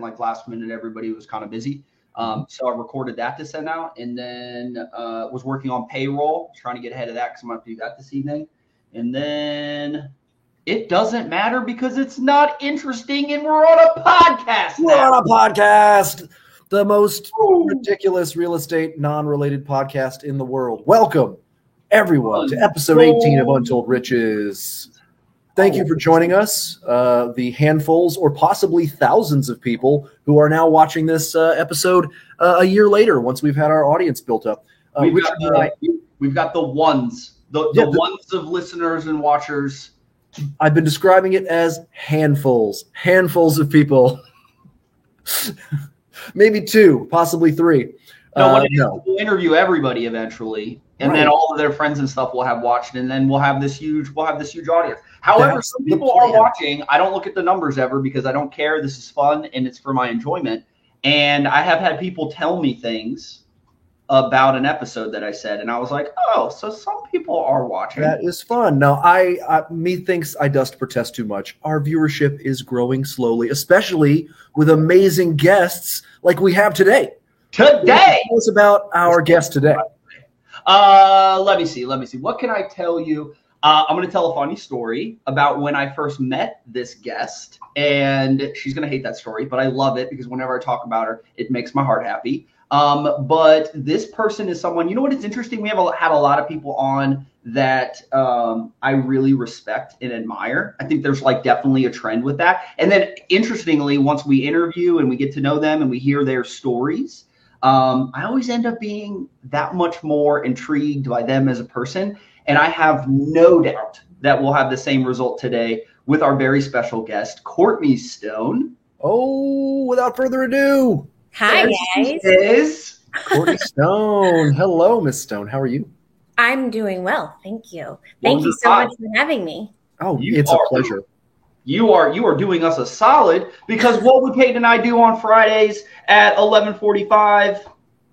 and like last minute everybody was kind of busy. Um, so I recorded that to send out, and then uh, was working on payroll, trying to get ahead of that because I'm going to do that this evening. And then it doesn't matter because it's not interesting, and we're on a podcast. We're now. on a podcast, the most ridiculous real estate non-related podcast in the world. Welcome, everyone, to episode 18 of Untold Riches. Thank you for joining us, uh, the handfuls or possibly thousands of people who are now watching this uh, episode uh, a year later once we've had our audience built up. Uh, we've, Richard got I- the, we've got the ones, the, Yeah, the the- ones of listeners and watchers. I've been describing it as handfuls, handfuls of people. Maybe two, possibly three. No, Uh, what it is, no. we'll interview everybody eventually, and then all of their friends and stuff will have watched, and then we'll have this huge we'll have this huge audience. However, That's some people are watching. I don't look at the numbers ever because I don't care. This is fun and it's for my enjoyment. And I have had people tell me things about an episode that I said, and I was like, oh, so some people are watching. That is fun. Now, I, I methinks I dust protest too much. Our viewership is growing slowly, especially with amazing guests like we have today. Today, Tell us about our guest today. Uh, let me see. Let me see. What can I tell you? Uh, I'm going to tell a funny story about when I first met this guest, and she's going to hate that story, but I love it because whenever I talk about her, it makes my heart happy. Um, but this person is someone. You know what? It's interesting. We have a, had a lot of people on that um, I really respect and admire. I think there's like definitely a trend with that. And then interestingly, once we interview and we get to know them and we hear their stories, um, I always end up being that much more intrigued by them as a person. And I have no doubt that we'll have the same result today with our very special guest, Courtney Stone. Oh, without further ado, Hi, There she guys. Is. Courtney Stone. Hello, Miss Stone. How are you? I'm doing well. Thank you. Thank you Wonderful. so much for having me. Oh, You it's are- a pleasure. You are you are doing us a solid because what would Payton and I do on Fridays at 11:45?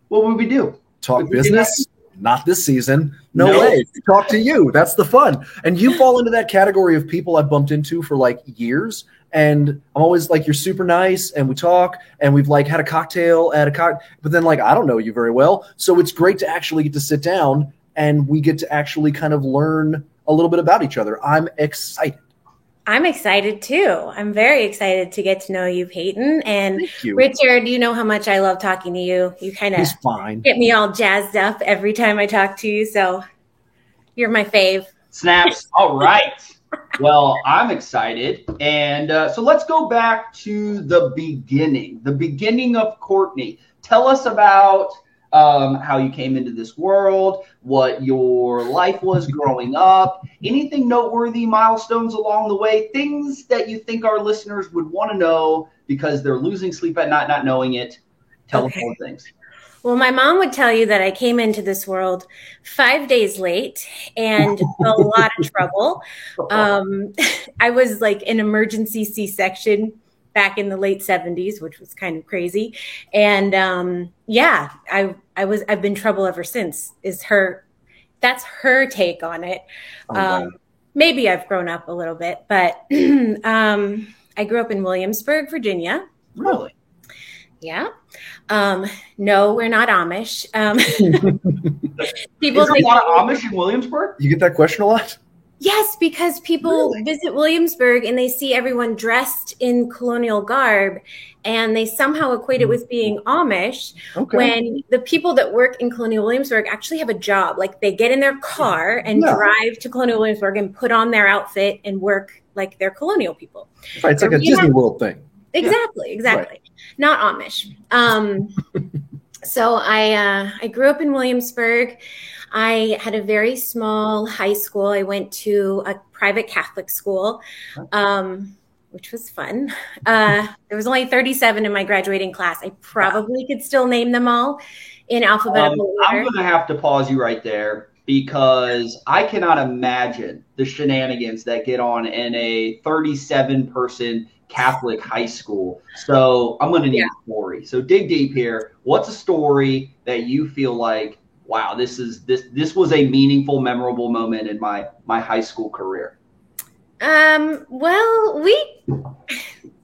What would we do? Talk Would business? Not this season. No, No. way. Talk to you. That's the fun. And you fall into that category of people I've bumped into for like years. And I'm always like, you're super nice, and we talk, and we've like had a cocktail at a cock. But then, like, I don't know you very well, so it's great to actually get to sit down and we get to actually kind of learn a little bit about each other. I'm excited. I'm excited too. I'm very excited to get to know you, Payton. And you. Richard, you know how much I love talking to you. You kind of get me all jazzed up every time I talk to you. So you're my fave. Snaps. All right. Well, I'm excited. And uh, so let's go back to the beginning, the beginning of Courtney. Tell us about um, how you came into this world, what your life was growing up, anything noteworthy, milestones along the way, things that you think our listeners would want to know because they're losing sleep at night not knowing it. Tell Okay. us more things. Well, my mom would tell you that I came into this world five days late and a lot of trouble. Um, I was like an emergency C section back in the late 70s, which was kind of crazy. And um, yeah, I, I was, I've been trouble ever since, is her, that's her take on it. Oh, wow. Um, maybe I've grown up a little bit, but um, I grew up in Williamsburg, Virginia. Really? Yeah. Um, no, we're not Amish. Um, people Is there a lot of Amish in Williamsburg? you get that question a lot? Yes, because people Really? visit Williamsburg and they see everyone dressed in colonial garb, and they somehow equate it with being Amish. Okay. When the people that work in Colonial Williamsburg actually have a job, like they get in their car and Yeah. drive to Colonial Williamsburg and put on their outfit and work like they're colonial people. right, it's like a Yeah. Disney World thing. Exactly, exactly. Not Amish. Um, so I uh, I grew up in Williamsburg. I had a very small high school. I went to a private Catholic school, um, which was fun. Uh, there was only 37 in my graduating class. I probably could still name them all in Um, order. I'm going to have to pause you right there because I cannot imagine the shenanigans that get on in a 37 person Catholic high school. So I'm going to need Yeah. a story. So dig deep here. What's a story that you feel like, wow, this is this this was a meaningful, memorable moment in my my high school career? Um, well, we,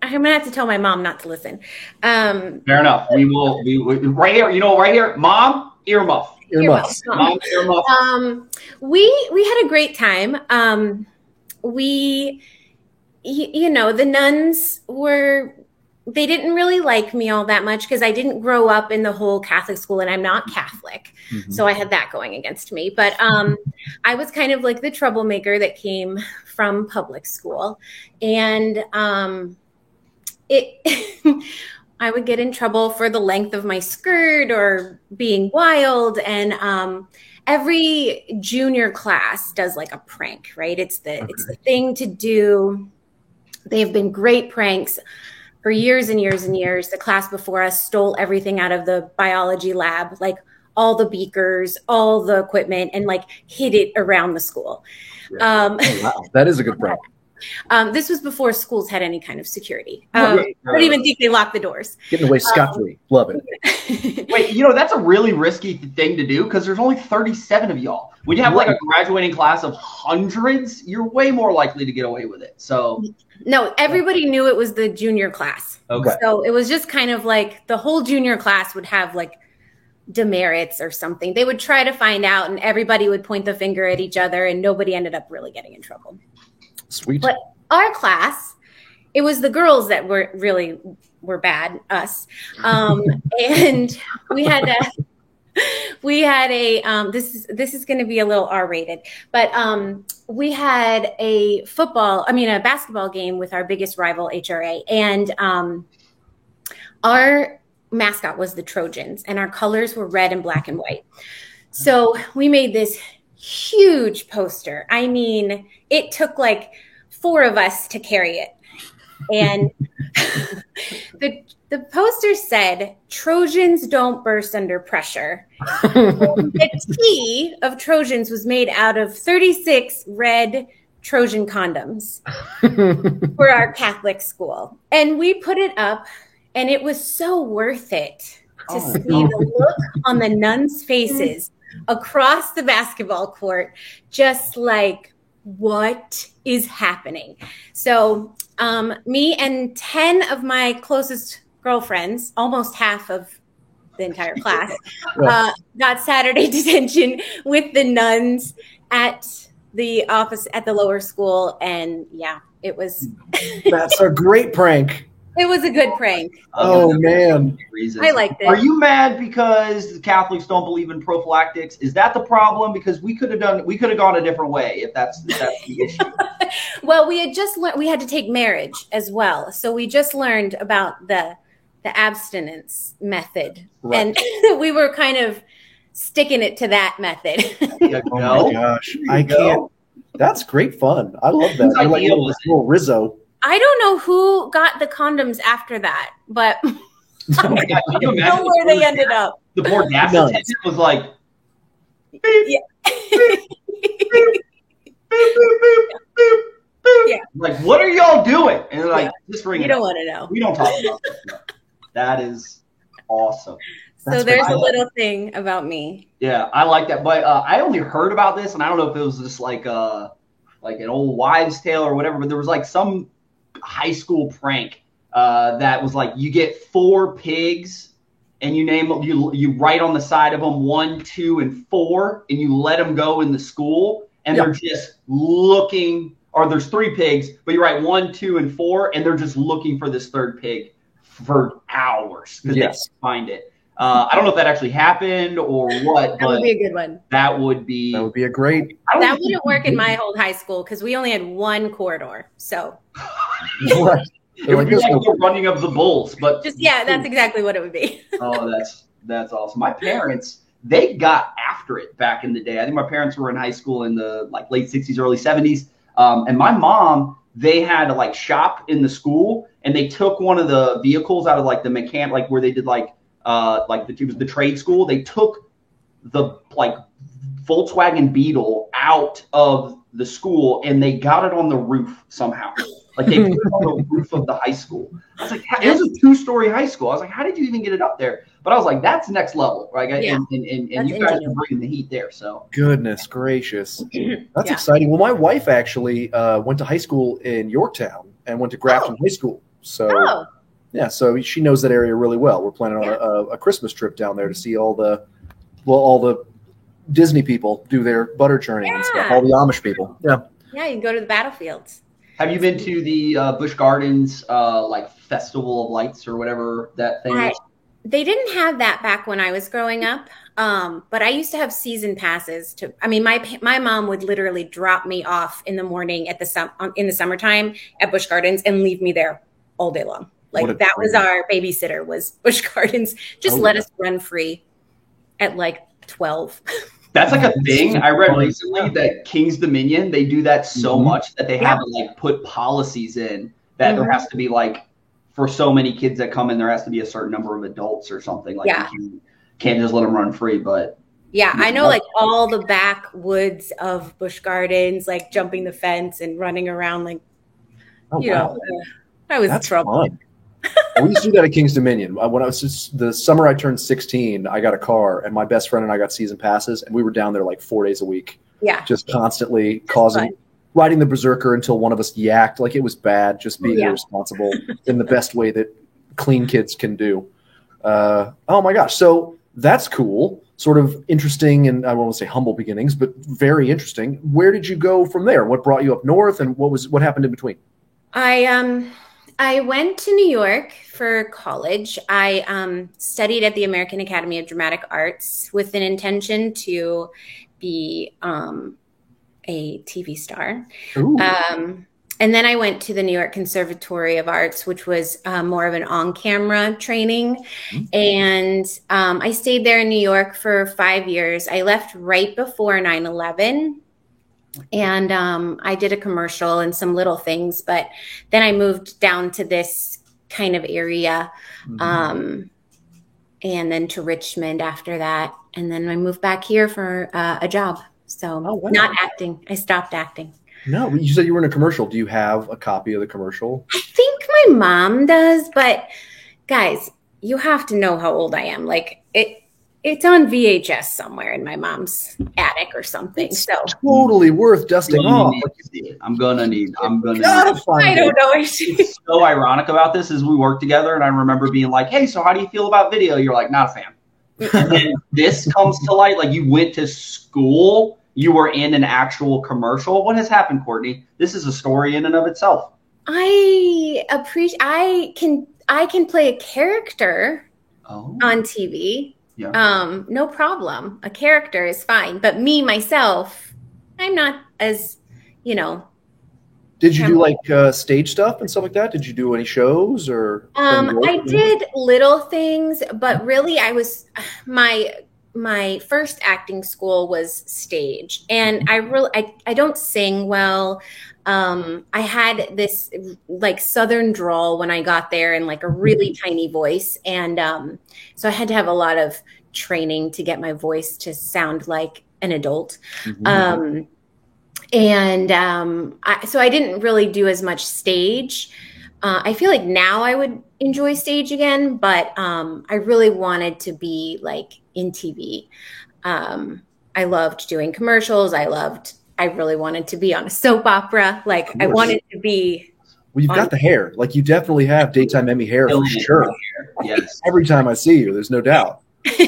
I'm gonna have to tell my mom not to listen. Um, Fair enough. We will. We, we right here. You know, right here, mom, earmuff. Earmuffs. Earmuffs. Mom, earmuff. um, we we had a great time. Um, we, y- you know, the nuns were they didn't really like me all that much because I didn't grow up in the whole Catholic school, and I'm not Catholic, Mhm. so I had that going against me. But um, I was kind of like the troublemaker that came from public school, and um, it. I would get in trouble for the length of my skirt or being wild, and um, every junior class does like a prank, right? It's the it's the thing to do. They've been great pranks for years and years and years. The class before us stole everything out of the biology lab, like all the beakers, all the equipment, and like hid it around the school. Um, Oh, wow, that is a good prank. Um, this was before schools had any kind of security. Um, Right, I don't even think they locked the doors. Getting away scot free. Love it. Wait, you know that's a really risky thing to do because there's only 37 of y'all. When you have like a graduating class of hundreds, you're way more likely to get away with it. So, no, everybody knew it was the junior class. okay. So it was just kind of like the whole junior class would have like demerits or something. They would try to find out, and everybody would point the finger at each other, and nobody ended up really getting in trouble. Sweet. But our class, it was the girls that were really were bad, us, um, and we had a we had a um, this is this is going to be a little R rated, but um, we had a football, I mean a basketball game with our biggest rival HRA, and um, our mascot was the Trojans, and our colors were red and black and white. So we made this huge poster. I mean, it took like four of us to carry it. And the the poster said Trojans don't burst under pressure. the T of Trojans was made out of 36 red Trojan condoms for our Catholic school. And we put it up and it was so worth it to Oh, see the look on the nuns' faces across the basketball court, just like, what is happening? So, um, me and 10 of my closest girlfriends, almost half of the entire class, uh, got Saturday detention with the nuns at the office at the lower school. And yeah, it was That's a great prank. It was a good prank. Oh, oh man. Reasons. I liked it. Are you mad because Catholics don't believe in prophylactics? Is that the problem? Because we could have done, we could have gone a different way if that's if that's the issue. Well, we had just learned we had to take marriage as well. So we just learned about the the abstinence method. Right. And we were kind of sticking it to that method. Yeah, Oh my gosh. I go. can't. That's great fun. I love that. Whose You're like little, little Rizzo. I don't know who got the condoms after that, but Oh my God, can you I know where the they ended up. The poor gas attendant was like, boop. Yeah. Like, what are y'all doing? And they're like, just ring you don't want to know. We don't talk about that. That is awesome. So there's a like. little thing about me. Yeah, I like that. But uh, I only heard about this, and I don't know if it was just like uh, like an old wives' tale or whatever. But there was like some high school prank uh, that was like you get four pigs, and you name you you write on the side of them one, two, and four, and you let them go in the school, and Yeah. they're just looking. Or there's three pigs, but you write one, two, and four, and they're just looking for this third pig for hours because Yes. they can't find it. Uh, I don't know if that actually happened or what, That but would be a good one. that would be. That would be a great. That wouldn't work in my old high school because we only had one corridor. So Right. It would be Like, like the running of the bulls, but just yeah, that's exactly what it would be. oh, that's that's awesome. My parents they got after it back in the day. I think my parents were in high school in the like late '60s, early '70s, um, and my mom they had to like shop in the school, and they took one of the vehicles out of like the mechanic, like where they did like uh like the it was the trade school. They took the like Volkswagen Beetle out of the school and they got it on the roof somehow. Like they put it on the roof of the high school. I was like, it was a two-story high school. I was like, how did you even get it up there? But I was like, that's next level, right? Yeah. And, and, and, and you guys are bringing the heat there. So Goodness gracious. That's Yeah. exciting. Well, my wife actually uh, went to high school in Yorktown and went to Grafton High School. So Oh, yeah, so she knows that area really well. We're planning on Yeah. a, a Christmas trip down there to see all the well, all the Disney people do their butter churning and stuff. All the Amish people. Yeah. yeah, you can go to the battlefields. Have you been to the uh, Busch Gardens uh, like Festival of Lights or whatever that thing I- is? They didn't have that back when I was growing up. Um, but I used to have season passes to. I mean, my my mom would literally drop me off in the morning at the sum in the summertime at Busch Gardens and leave me there all day long. Like that was our babysitter was Busch Gardens. Just Oh, let yeah. us run free at like twelve. That's like a thing. I read recently that King's Dominion they do that so Mhm. much that they have to like put policies in that there Mhm. has to be like for so many kids that come in there has to be a certain number of adults or something like Yeah. you can't just let them run free. But Yeah, I know like all the backwoods of Busch Gardens, like jumping the fence and running around like Oh, you wow. know. I was That's trouble. fun. We used to do that at King's Dominion. Uh, When I was just, the summer I turned 16, I got a car, and my best friend and I got season passes, and we were down there like four days a week, Yeah. just constantly causing, fun. riding the berserker until one of us yacked. Like it was bad, just being Yeah. irresponsible in the best way that clean kids can do. Uh, oh my gosh! So that's cool. Sort of interesting, and I won't say humble beginnings, but very interesting. Where did you go from there? What brought you up north, and what was what happened in between? I um I went to New York for college. I um, studied at the American Academy of Dramatic Arts with an intention to be um, a TV star. Um, and then I went to the New York Conservatory of Arts, which was uh, more of an on camera training. Mhm. And um, I stayed there in New York for five years. I left right before 9 11. And um, I did a commercial and some little things, but then I moved down to this kind of area Mhm. um, and then to Richmond after that. And then I moved back here for uh, a job. So Oh, wow. not acting. I stopped acting. No, you said you were in a commercial. Do you have a copy of the commercial? I think my mom does, but guys, you have to know how old I am. Like it it's on VHS somewhere in my mom's attic or something. So Totally worth dusting I'm gonna off. need to see it. I'm gonna need. I'm gonna. Gotta Need. find I it. don't know. I It's so ironic about this is we worked together, and I remember being like, "Hey, so how do you feel about video?" You're like, "Not a fan." and then this comes to light. Like you went to school, you were in an actual commercial. What has happened, Courtney? This is a story in and of itself. I appreciate I can I can play a character Oh, on TV. Yeah. Um, no problem. A character is fine. But me myself, I'm not as, you know, Did you do like uh, stage stuff and stuff like that? Did you do any shows or? Um, I did little things, but really, I was my my first acting school was stage, and I really I, I don't sing well. Um, I had this like southern drawl when I got there, and like a really tiny voice, and um, so I had to have a lot of training to get my voice to sound like an adult. Mhm. Um, and um, I, so I didn't really do as much stage. Uh, I feel like now I would enjoy stage again, but um, I really wanted to be like in TV. Um, I loved doing commercials. I loved. I really wanted to be on a soap opera. Like I wanted to be. well, you've got the hair. Like you definitely have daytime Emmy hair for sure. right here. Yes. Every time I see you, there's no doubt.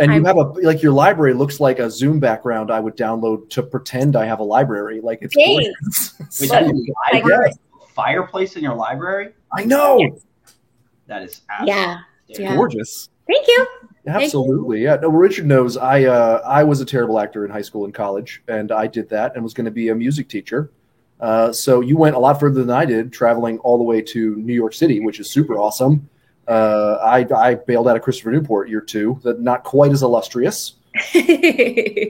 And you I'm- have a like your library looks like a Zoom background I would download to pretend I have a library. Like it's gorgeous. Wait, that's a Like- library? fireplace in your library? I know. That is Yeah. Yeah. Gorgeous. Thank you. Absolutely. Yeah. No, Richard knows I uh, I was a terrible actor in high school and college, and I did that and was going to be a music teacher. Uh, so you went a lot further than I did, traveling all the way to New York City, which is super awesome. Uh, I, I bailed out of Christopher Newport year two, that not quite as illustrious,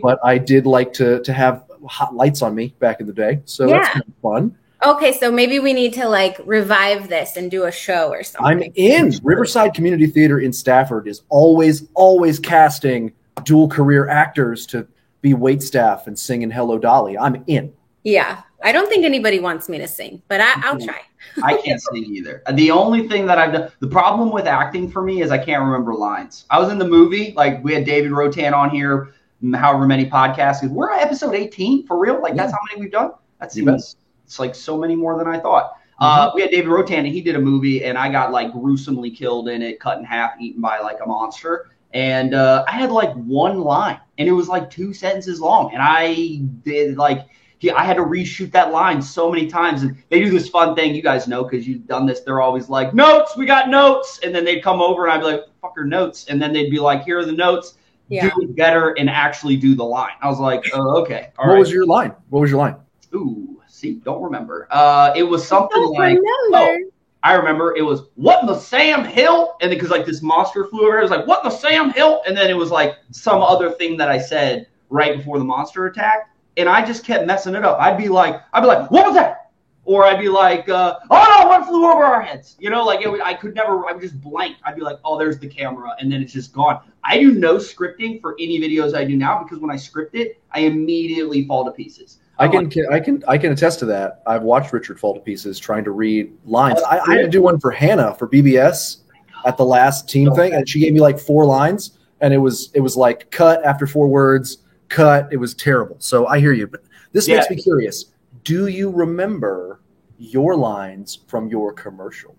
but I did like to to have hot lights on me back in the day. So that's kind of fun. Okay, so maybe we need to like revive this and do a show or something. I'm in. Riverside Community Theater in Stafford is always, always casting dual career actors to be wait staff and sing in Hello Dolly. I'm in. Yeah, I don't think anybody wants me to sing, but I, I'll mm-hmm. try. I can't sing either. Uh, the only thing that I've done, the problem with acting for me is I can't remember lines. I was in the movie, like we had David Rotan on here, however many podcasts. We're at episode 18 for real. Like that's how many we've done. That You bet. seems it's like so many more than I thought. Uh, we had David Rotan, and he did a movie, and I got like gruesomely killed in it, cut in half, eaten by like a monster. And uh, I had like one line, and it was like two sentences long, and I did like. He, I had to reshoot that line so many times, and they do this fun thing. You guys know because you've done this. They're always like, "Notes, we got notes," and then they'd come over, and I'd be like, "Fucker, notes," and then they'd be like, "Here are the notes." Yeah. Do it better and actually do the line. I was like, "Oh, okay, all what right." was your line? What was your line? Ooh, see, don't remember. Uh, it was something like remember. I remember it was what in the Sam Hill, and because like this monster flew over, it was like what in the Sam Hill, and then it was like some other thing that I said right before the monster attacked, and I just kept messing it up. I'd be like, I'd be like, what was that? Or I'd be like, uh, oh no, one flew over our heads. You know, like it, would- I could never. I would just blank. I'd be like, oh, there's the camera, and then it's just gone. I do no scripting for any videos I do now because when I script it, I immediately fall to pieces. I can, I can, I can attest to that. I've watched Richard fall to pieces trying to read lines. I, I had to do one for Hannah for BBS at the last team thing, and she gave me like four lines, and it was, it was like cut after four words, cut. It was terrible. So I hear you, but this makes me curious. Do you remember your lines from your commercial?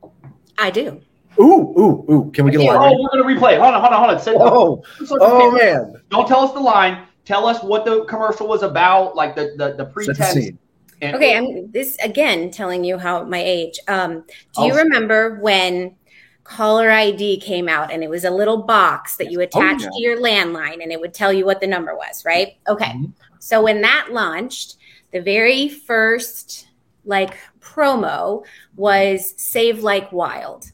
I do. Ooh, ooh, ooh! Can we get a line? oh, line? we're gonna replay. Hold on, hold on, hold on. Sit down. Oh, oh man! Don't tell us the line. Tell us what the commercial was about, like the the, the Set the pretense. scene. and- Okay, I'm this again telling you how my age. Um, do you Oh. remember when caller ID came out and it was a little box that you attached yeah. to your landline and it would tell you what the number was, right? Okay. Mhm. So when that launched, the very first like promo was Save Like Wild.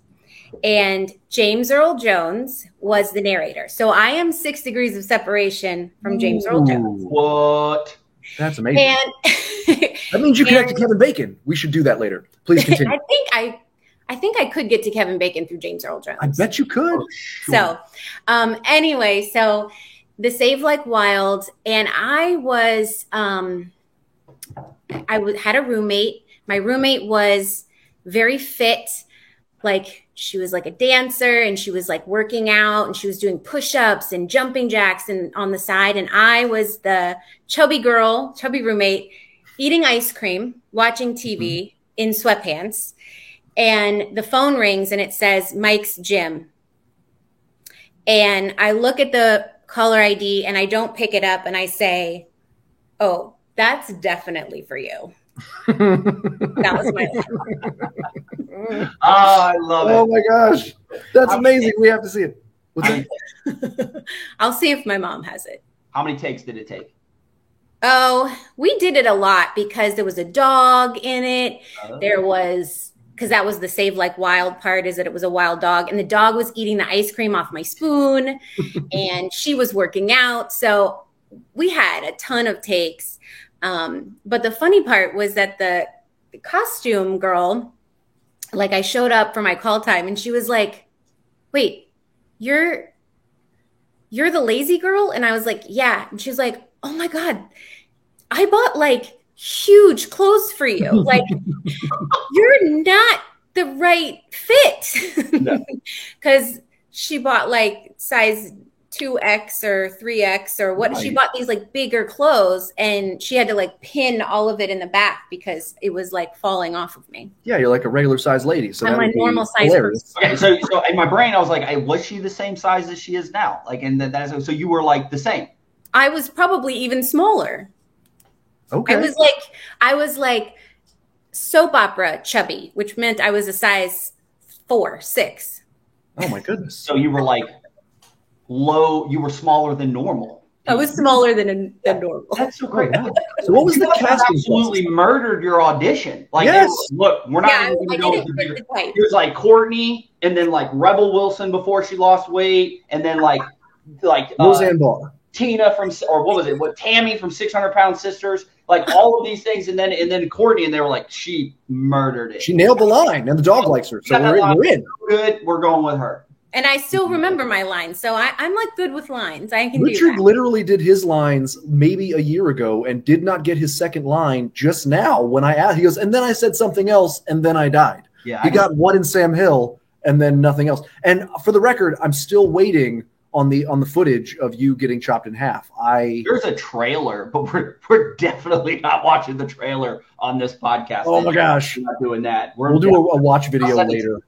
And James Earl Jones was the narrator. So I am six degrees of separation from James Earl Jones. What? That's amazing. And that means you connect to Kevin Bacon. We should do that later. Please continue. I think I I think I could get to Kevin Bacon through James Earl Jones. I bet you could. So, um, anyway, so the Save Like Wild, and I was, um, I w- had a roommate. My roommate was very fit, like she was like a dancer, and she was like working out, and she was doing push-ups and jumping jacks, and on the side, and I was the chubby girl, chubby roommate, eating ice cream, watching TV mm-hmm. in sweatpants. And the phone rings and it says Mike's gym and I look at the caller ID and I don't pick it up and I say, "Oh, that's definitely for you." That was my line. Oh, I love oh it. Oh my gosh, that's I'm- amazing. We have to see it. What's that? I'll see if my mom has it. How many takes did it take? Oh, we did it a lot because there was a dog in it. Uh-huh. There was because that was the save like wild part is that it was a wild dog and the dog was eating the ice cream off my spoon and she was working out so we had a ton of takes um, but the funny part was that the, the costume girl like i showed up for my call time and she was like wait you're you're the lazy girl? And i was like yeah. And she was like oh my god i bought like huge clothes for you. Like you're not the right fit. No. because she bought like size 2x or 3x or what she bought these like bigger clothes and she had to like pin all of it in the back because it was like falling off of me Yeah, you're like a regular sized lady. So I'm a normal size hilarious. Okay, so so in my brain, I was like, I, was she the same size as she is now? Like, and that, that is, so you were like the same. i was probably even smaller Okay. i was like i was like soap opera chubby which meant i was a size four six oh my goodness. So you were like low. You were smaller than normal. i was smaller than, than normal That's so great. wow. So what was You the must have casting absolutely process? murdered your audition. Like, Yes. were, look, we're not yeah even going to go didn't the the It was like Courtney, and then like Rebel Wilson before she lost weight, and then like like uh, Roseanne Barr. Tina from or what was it? What Tammy from Six Hundred Pound Sisters? Like all of these things, and then and then Courtney, and they were like, she murdered it. She nailed the line, and the dog likes her. So we're in. We're in. good. We're going with her. And I still mm-hmm. remember my lines, so I, I'm like good with lines. I can Richard do that. literally did his lines maybe a year ago and did not get his second line just now when I asked. He goes, and then I said something else, and then I died. Yeah, He got one in Sam Hill and then nothing else. And for the record, I'm still waiting on the on the footage of you getting chopped in half. I There's a trailer, but we're we're definitely not watching the trailer on this podcast. oh my gosh, We're not doing that. We're we'll do a, a watch video I'll it later.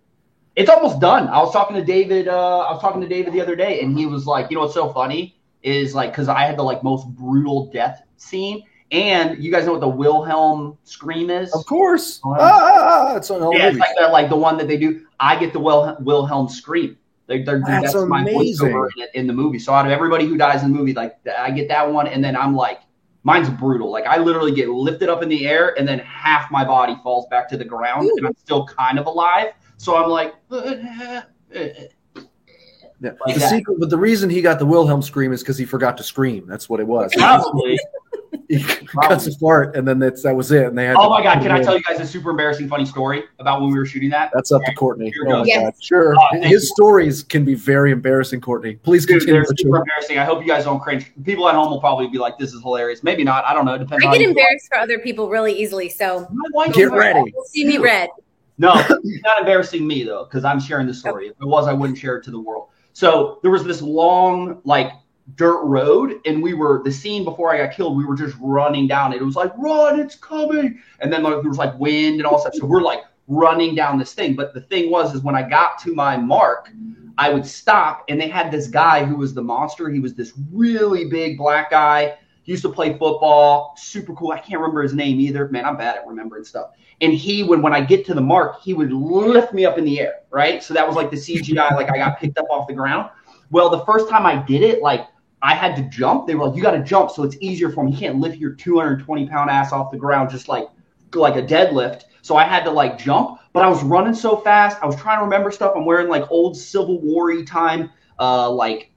It's almost done. I was talking to David. Uh, I was talking to David the other day, and he was like, "You know what's so funny is like because I had the like most brutal death scene, and you guys know what the Wilhelm scream is? Of course, Oh, ah, ah, ah, it's on all yeah, it's like that, like the one that they do. I get the Wil- Wilhelm scream. They, they're, That's that's my amazing. voiceover in, in the movie. So out of everybody who dies in the movie, like I get that one, and then I'm like, mine's brutal. Like I literally get lifted up in the air, and then half my body falls back to the ground, and I'm still kind of alive. So I'm like, uh, uh, uh, Yeah. like the that. secret, but the reason he got the Wilhelm scream is because he forgot to scream. That's what it was. probably. He cuts a fart, and then that's that was it. And they had. Oh my god! Can I tell you guys a super embarrassing funny story about when we were shooting that? That's up to Courtney. Here Oh my. Yes. god, sure. Uh, His you. stories can be very embarrassing, Courtney. Please Dude, continue. they're super embarrassing. I hope you guys don't cringe. People at home will probably be like, "This is hilarious." Maybe not. I don't know. It depends. I get how embarrassed for other people really easily, so My wife Get ready. you'll see me red. No, it's not embarrassing me though, because I'm sharing the story. If it was, I wouldn't share it to the world. So there was this long, like dirt road, and we were the scene before I got killed. We were just running down it. It was like, "Run, it's coming!" And then like, there was like wind and all stuff. So we're like running down this thing. But the thing was, is when I got to my mark, I would stop, and they had this guy who was the monster. He was this really big black guy. He used to play football, super cool. I can't remember his name either. Man, I'm bad at remembering stuff. And he would, when I get to the mark, he would lift me up in the air, right? So that was like the CGI, like I got picked up off the ground. Well, the first time I did it, like I had to jump. They were like, "You got to jump, so it's easier for him. You can't lift your 220 pound ass off the ground just like like a deadlift." So I had to like jump, but I was running so fast. I was trying to remember stuff. I'm wearing like old Civil War time, uh, like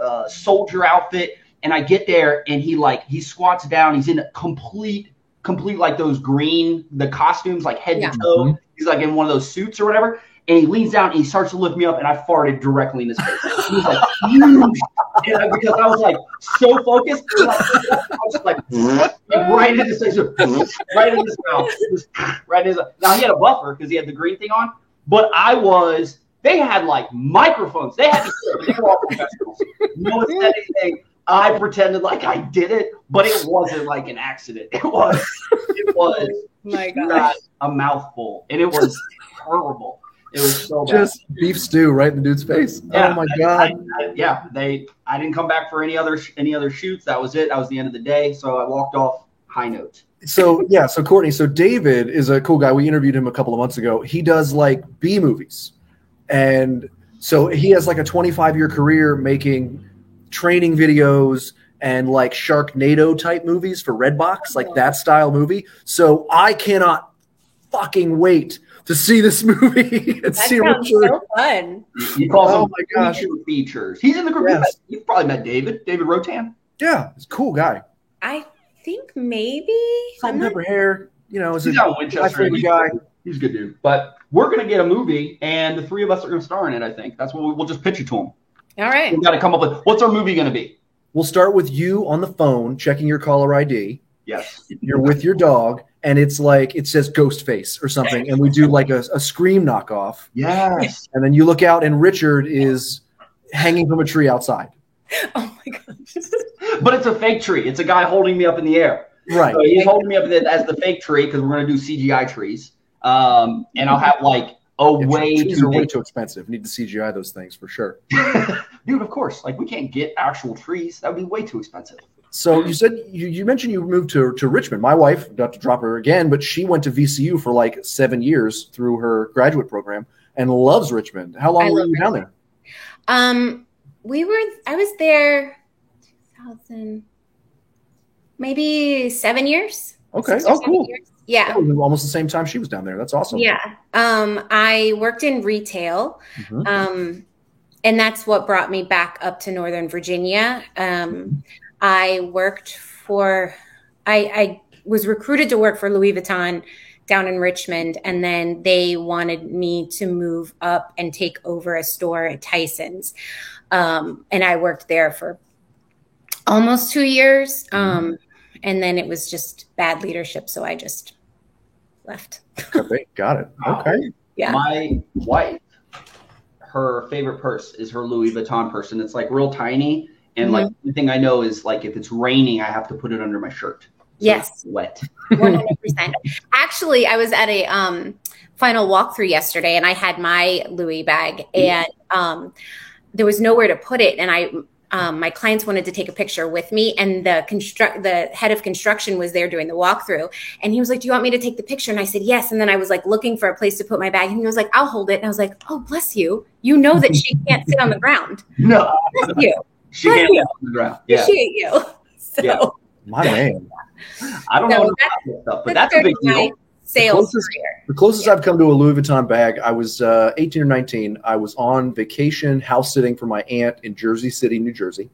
uh, soldier outfit, and I get there, and he like he squats down. He's in a complete complete like those green the costumes like head Yeah. to toe. Mm-hmm. He's like in one of those suits or whatever. And he leans down and he starts to lift me up, and I farted directly in his face. He was like huge, and I- because I was like so focused, and I I was just like right in his face, right in his mouth, right in his. Now he had a buffer because he had the green thing on, but I was. They had like microphones. They had to. They were all professionals. No one said anything. I pretended like I did it, but it wasn't like an accident. It was. It was My not a mouthful, and it was terrible. It was so bad. Just beef stew right in the dude's face. Yeah, oh my I- god. I- I- yeah, they. I didn't come back for any other any other shoots. That was it. That was the end of the day. So I walked off high note. so yeah, so Courtney, so David is a cool guy. We interviewed him a couple of months ago. He does like B movies, and so he has like a 25 year career making training videos and like Sharknado type movies for Redbox, like that style movie. So I cannot fucking wait to see this movie and That see sounds Richard. so fun. He calls Oh them my gosh. feature features. He's in the group. You've, Yes. met- you've probably met David. David Rotan. Yeah, he's a cool guy. I think maybe. Salt I'm not- pepper hair. You know, is He's a out Winchester. He's, guy. he's a good dude. But we're gonna get a movie, and the three of us are gonna star in it. I think that's what we, we'll just pitch it to him. All right. We've got to come up with what's our movie gonna be. We'll start with you on the phone checking your caller ID. Yes. You're with your dog, and it's like it says ghost face or something, and we do like a, a scream knockoff, Yes. and then you look out, and Richard is hanging from a tree outside. Oh my gosh. But it's a fake tree. It's a guy holding me up in the air. Right. So he's holding me up as the fake tree because we're gonna do CGI trees. Um, and I'll have like a Yeah, way trees to are way too expensive. Need to CGI those things for sure. dude. Of course, like we can't get actual trees. That would be way too expensive. So you said you, you mentioned you moved to, to Richmond. My wife, not to drop her again, but she went to VCU for like seven years through her graduate program and loves Richmond. How long I were love you down there? Um, we were. I was there. 2000, maybe seven years. Okay. Six or Oh, seven cool. years. Yeah. Almost the same time she was down there. That's awesome. Yeah. Um, I worked in retail. Mhm. Um, and that's what brought me back up to Northern Virginia. Um, I worked for, I, I was recruited to work for Louis Vuitton down in Richmond, and then they wanted me to move up and take over a store at Tyson's. Um, and I worked there for almost two years. Um, and then it was just bad leadership, so I just left. Okay, got it. Okay. Yeah. My wife, her favorite purse is her Louis Vuitton purse, and it's like real tiny. And Mm-hmm. like the thing I know is like if it's raining, I have to put it under my shirt. So Yes. it's wet. 100%. Actually, I was at a um, final walkthrough yesterday and I had my Louis bag and um, there was nowhere to put it. And I, um, my clients wanted to take a picture with me and the construct, the head of construction was there doing the walkthrough and he was like, do you want me to take the picture? And I said, yes. And then I was like looking for a place to put my bag and he was like, I'll hold it. And I was like, oh, bless you. You know that she can't sit on the ground. No, Bless you. she Bless can't you. on the ground. Yeah, Appreciate you. So Yeah. My man. I don't So know that's- stuff, but that's a big deal. Sales closest- career. The closest I've come to a Louis Vuitton bag, I was uh, 18 or 19. I was on vacation house sitting for my aunt in Jersey City, New Jersey.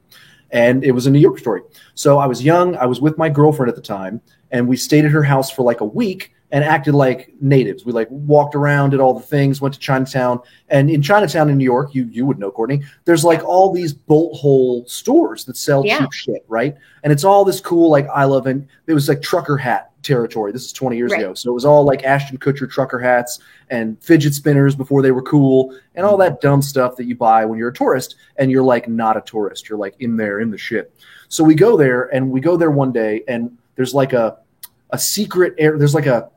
And it was a New York story. So I was young. I was with my girlfriend at the time. And we stayed at her house for like a week and acted like natives. We like walked around, did all the things, went to Chinatown. And in Chinatown in New York, you you would know, Courtney, there's like all these bolt hole stores that sell Yeah. cheap shit, right? And it's all this cool, like I love and it was like trucker hat territory. This is 20 years Right. ago. So it was all like Ashton Kutcher trucker hats and fidget spinners before they were cool and all that dumb stuff that you buy when you're a tourist and you're like not a tourist. You're like in there in the shit. So we go there and we go there one day and there's like a a secret air there's like a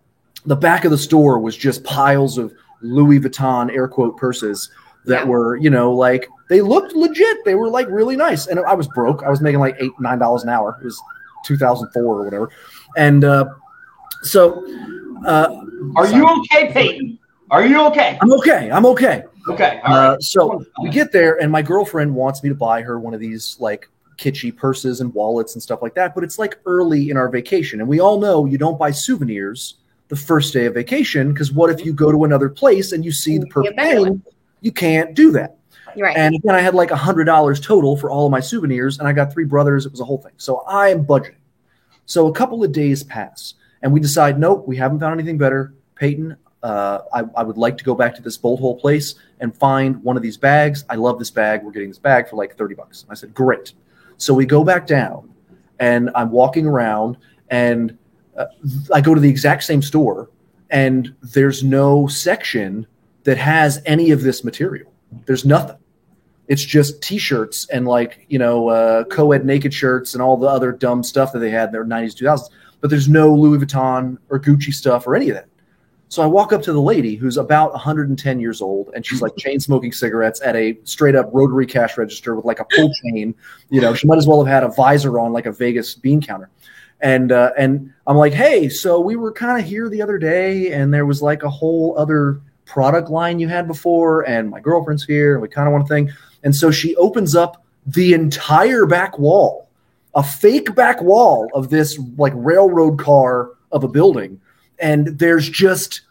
the back of the store was just piles of Louis Vuitton air quote purses that Yeah. were, you know, like they looked legit. They were like really nice. And I was broke. I was making like eight, nine dollars an hour. It was 2004 or whatever. And uh, so uh, Are you okay, Payton? Are you okay? I'm okay. I'm okay. Okay. All Uh, right. so we get there, and my girlfriend wants me to buy her one of these like kitschy purses and wallets and stuff like that. But it's like early in our vacation, and we all know you don't buy souvenirs the first day of vacation because what if you go to another place and you see the perfect thing? You can't do that. Right. And again, I had like a hundred dollars total for all of my souvenirs, and I got three brothers. It was a whole thing. So I am budgeting. So a couple of days pass, and we decide, nope, we haven't found anything better. Payton, uh, I, I would like to go back to this bolt hole place and find one of these bags. I love this bag. We're getting this bag for like 30 bucks. I said, great. So we go back down, and I'm walking around, and uh, I go to the exact same store, and there's no section that has any of this material. There's nothing. It's just T-shirts and like you know uh, co-ed naked shirts and all the other dumb stuff that they had in their 90s, 2000s. But there's no Louis Vuitton or Gucci stuff or any of that. So I walk up to the lady who's about 110 years old, and she's like chain smoking cigarettes at a straight up rotary cash register with like a pull chain. You know, she might as well have had a visor on like a Vegas bean counter. And uh, and I'm like, hey, so we were kind of here the other day, and there was like a whole other product line you had before, and my girlfriend's here, and we kind of want to think. And so she opens up the entire back wall, a fake back wall of this like railroad car of a building, and there's just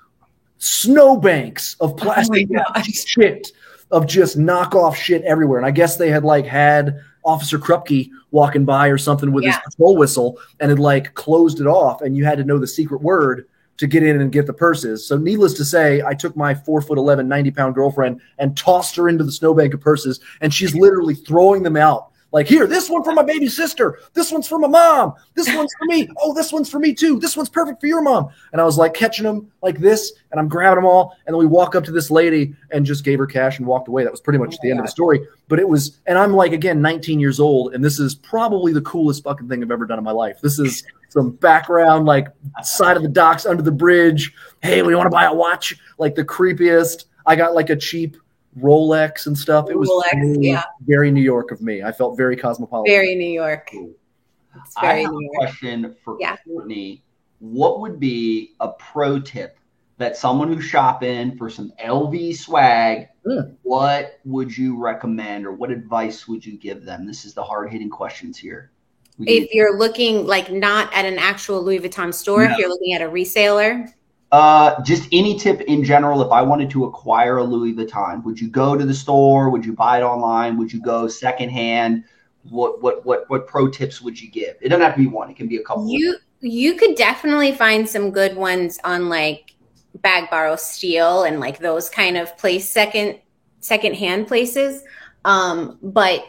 snowbanks of oh plastic shit of just knockoff shit everywhere. And I guess they had like had Officer Krupke walking by or something with Yeah. his patrol whistle and had like closed it off, and you had to know the secret word to get in and get the purses. So, needless to say, I took my four foot 11, 90 pound girlfriend and tossed her into the snowbank of purses, and she's literally throwing them out. Like, here, this one for my baby sister. This one's for my mom. This one's for me. Oh, this one's for me too. This one's perfect for your mom. And I was like catching them like this, and I'm grabbing them all. And then we walk up to this lady and just gave her cash and walked away. That was pretty much oh the end of the story. But it was, and I'm like, again, 19 years old, and this is probably the coolest fucking thing I've ever done in my life. This is some background, like side of the docks under the bridge. Hey, we want to buy a watch? Like the creepiest. I got like a cheap Rolex and stuff. It was Rolex, very, yeah. very New York of me. I felt very cosmopolitan. Very New York. It's I have New a York. question for Yeah. Courtney. What would be a pro tip that someone who's shopping for some LV swag, Hmm. what would you recommend or what advice would you give them? This is the hard hitting questions here. We If need- you're looking like not at an actual Louis Vuitton store, No. if you're looking at a reseller, uh, just any tip in general, if I wanted to acquire a Louis Vuitton, would you go to the store? Would you buy it online? Would you go secondhand? What what what what pro tips would you give? It doesn't have to be one. It can be a couple. you you could definitely find some good ones on like Bag Borrow Steal and like those kind of place second second hand places um but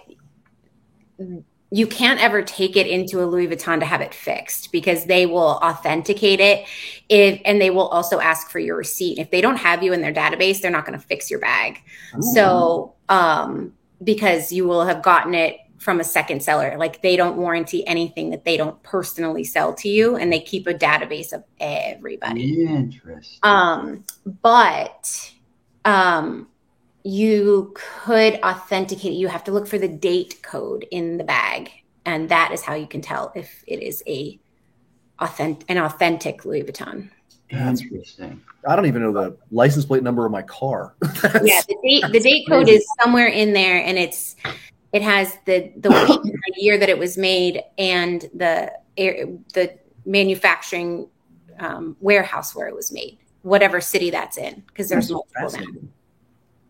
you can't ever take it into a Louis Vuitton to have it fixed because they will authenticate it if and they will also ask for your receipt. If they don't have you in their database, they're not going to fix your bag. Ooh. So, um, because you will have gotten it from a second seller. Like they don't warranty anything that they don't personally sell to you and they keep a database of everybody. Interesting. Um, but um you could authenticate you have to look for the date code in the bag and that is how you can tell if it is a authentic an authentic louis vuitton. Interesting. I don't even know the license plate number of my car. Yeah the date the date code is somewhere in there and it's it has the the week the year that it was made and the the manufacturing um, warehouse where it was made whatever city that's in because there's multiple now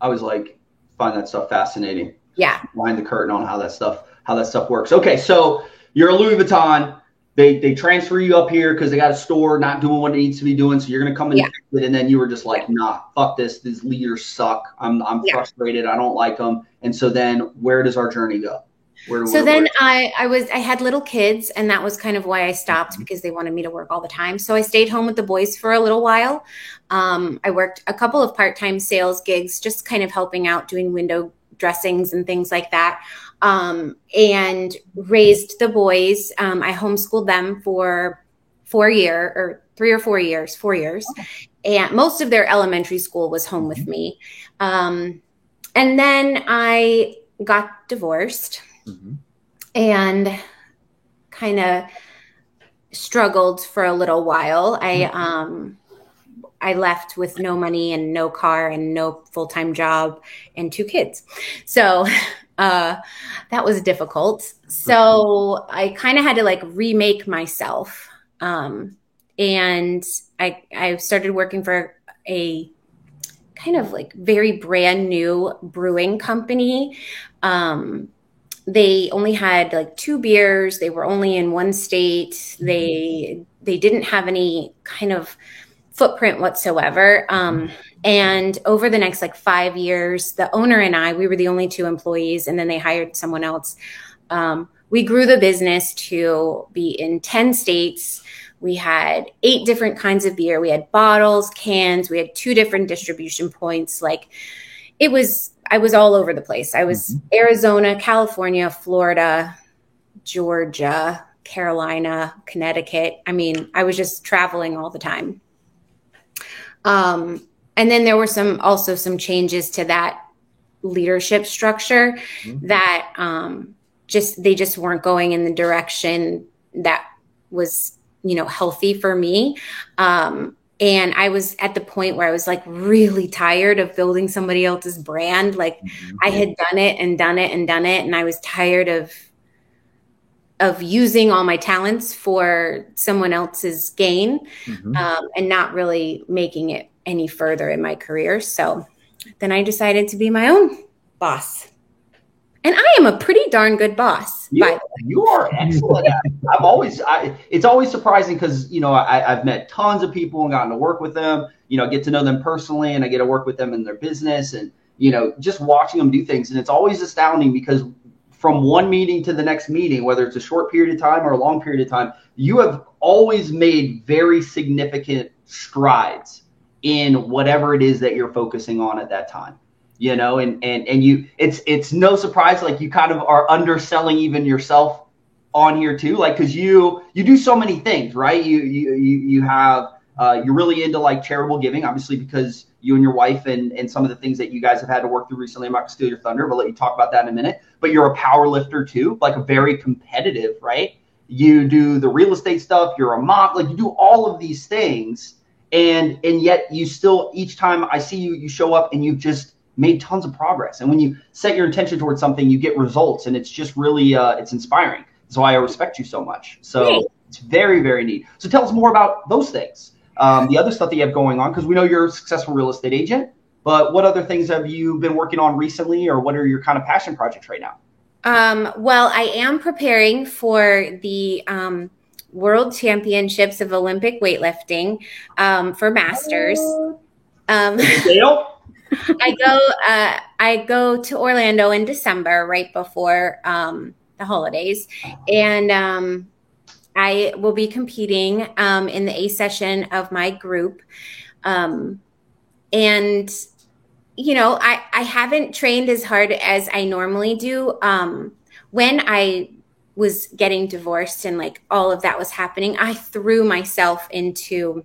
I was like, find that stuff fascinating. Yeah. Behind the curtain on how that stuff how that stuff works. Okay, so you're a Louis Vuitton. They they transfer you up here because they got a store not doing what it needs to be doing. So you're gonna come in yeah. and then you were just like, nah, fuck this. These leaders suck. I'm I'm yeah. frustrated. I don't like them. And so then where does our journey go? Where, so where, then where? I, I was I had little kids and that was kind of why I stopped mm-hmm. because they wanted me to work all the time. So I stayed home with the boys for a little while. Um, I worked a couple of part-time sales gigs, just kind of helping out doing window dressings and things like that. Um, and raised the boys. Um, I homeschooled them for four year or three or four years, four years. And most of their elementary school was home with mm-hmm. me. Um, and then I got divorced mm-hmm. and kind of struggled for a little while. I mm-hmm. um I left with no money and no car and no full-time job and two kids. So uh that was difficult. So I kind of had to like remake myself. Um and I I started working for a kind of like very brand new brewing company um, they only had like two beers. They were only in one state. Mm-hmm. they they didn't have any kind of footprint whatsoever. Um, and over the next like five years the owner and i we were the only two employees and then they hired someone else. Um, we grew the business to be in 10 states. We had eight different kinds of beer. We had bottles cans. We had two different distribution points. Like it was I was all over the place. I was mm-hmm. Arizona, California, Florida, Georgia, Carolina, Connecticut. I mean, I was just traveling all the time. Um, and then there were some also some changes to that leadership structure mm-hmm. that um, just they just weren't going in the direction that was you know healthy for me. Um, and i was at the point where i was like really tired of building somebody else's brand like mm-hmm. i had done it and done it and done it and i was tired of of using all my talents for someone else's gain mm-hmm. um, and not really making it any further in my career so then i decided to be my own boss and I am a pretty darn good boss. You, you are excellent. I've always, I, it's always surprising because you know I, have met tons of people and gotten to work with them. You know, get to know them personally, and I get to work with them in their business, and you know, just watching them do things. And it's always astounding because from one meeting to the next meeting, whether it's a short period of time or a long period of time, you have always made very significant strides in whatever it is that you're focusing on at that time you know and and and you it's it's no surprise like you kind of are underselling even yourself on here too like because you you do so many things right? You you you, have uh, you're really into like charitable giving obviously because you and your wife and and some of the things that you guys have had to work through recently. I'm not to steal your thunder but let you talk about that in a minute. But you're a power lifter too like a very competitive right? You do the real estate stuff you're a mom like you do all of these things and and yet you still each time i see you you show up and you just made tons of progress. And when you set your intention towards something, you get results, and it's just really uh, it's inspiring. That's why I respect you so much. So Great. it's very very neat. So tell us more about those things, um, the other stuff that you have going on, because we know you're a successful real estate agent. But what other things have you been working on recently, or what are your kind of passion projects right now? Um, well, I am preparing for the um, World Championships of Olympic weightlifting um, for masters. Um, I go uh, I go to Orlando in December, right before um, the holidays, and um, I will be competing um, in the A session of my group. Um, and, you know, I, I haven't trained as hard as I normally do. Um, when I was getting divorced and like all of that was happening, I threw myself into.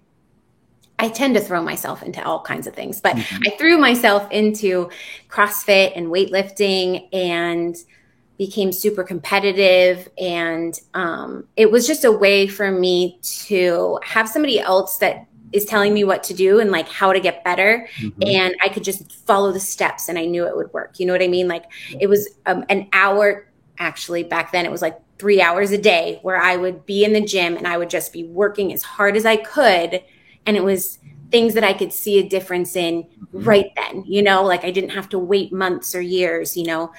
I tend to throw myself into all kinds of things, but mm-hmm. I threw myself into CrossFit and weightlifting and became super competitive and um, it was just a way for me to have somebody else that is telling me what to do and like how to get better mm-hmm. and i could just follow the steps and i knew it would work you know what i mean like it was um, an hour actually back then it was like three hours a day where i would be in the gym and i would just be working as hard as i could and it was things that i could see a difference in mm-hmm. right then you know like i didn't have to wait months or years you know.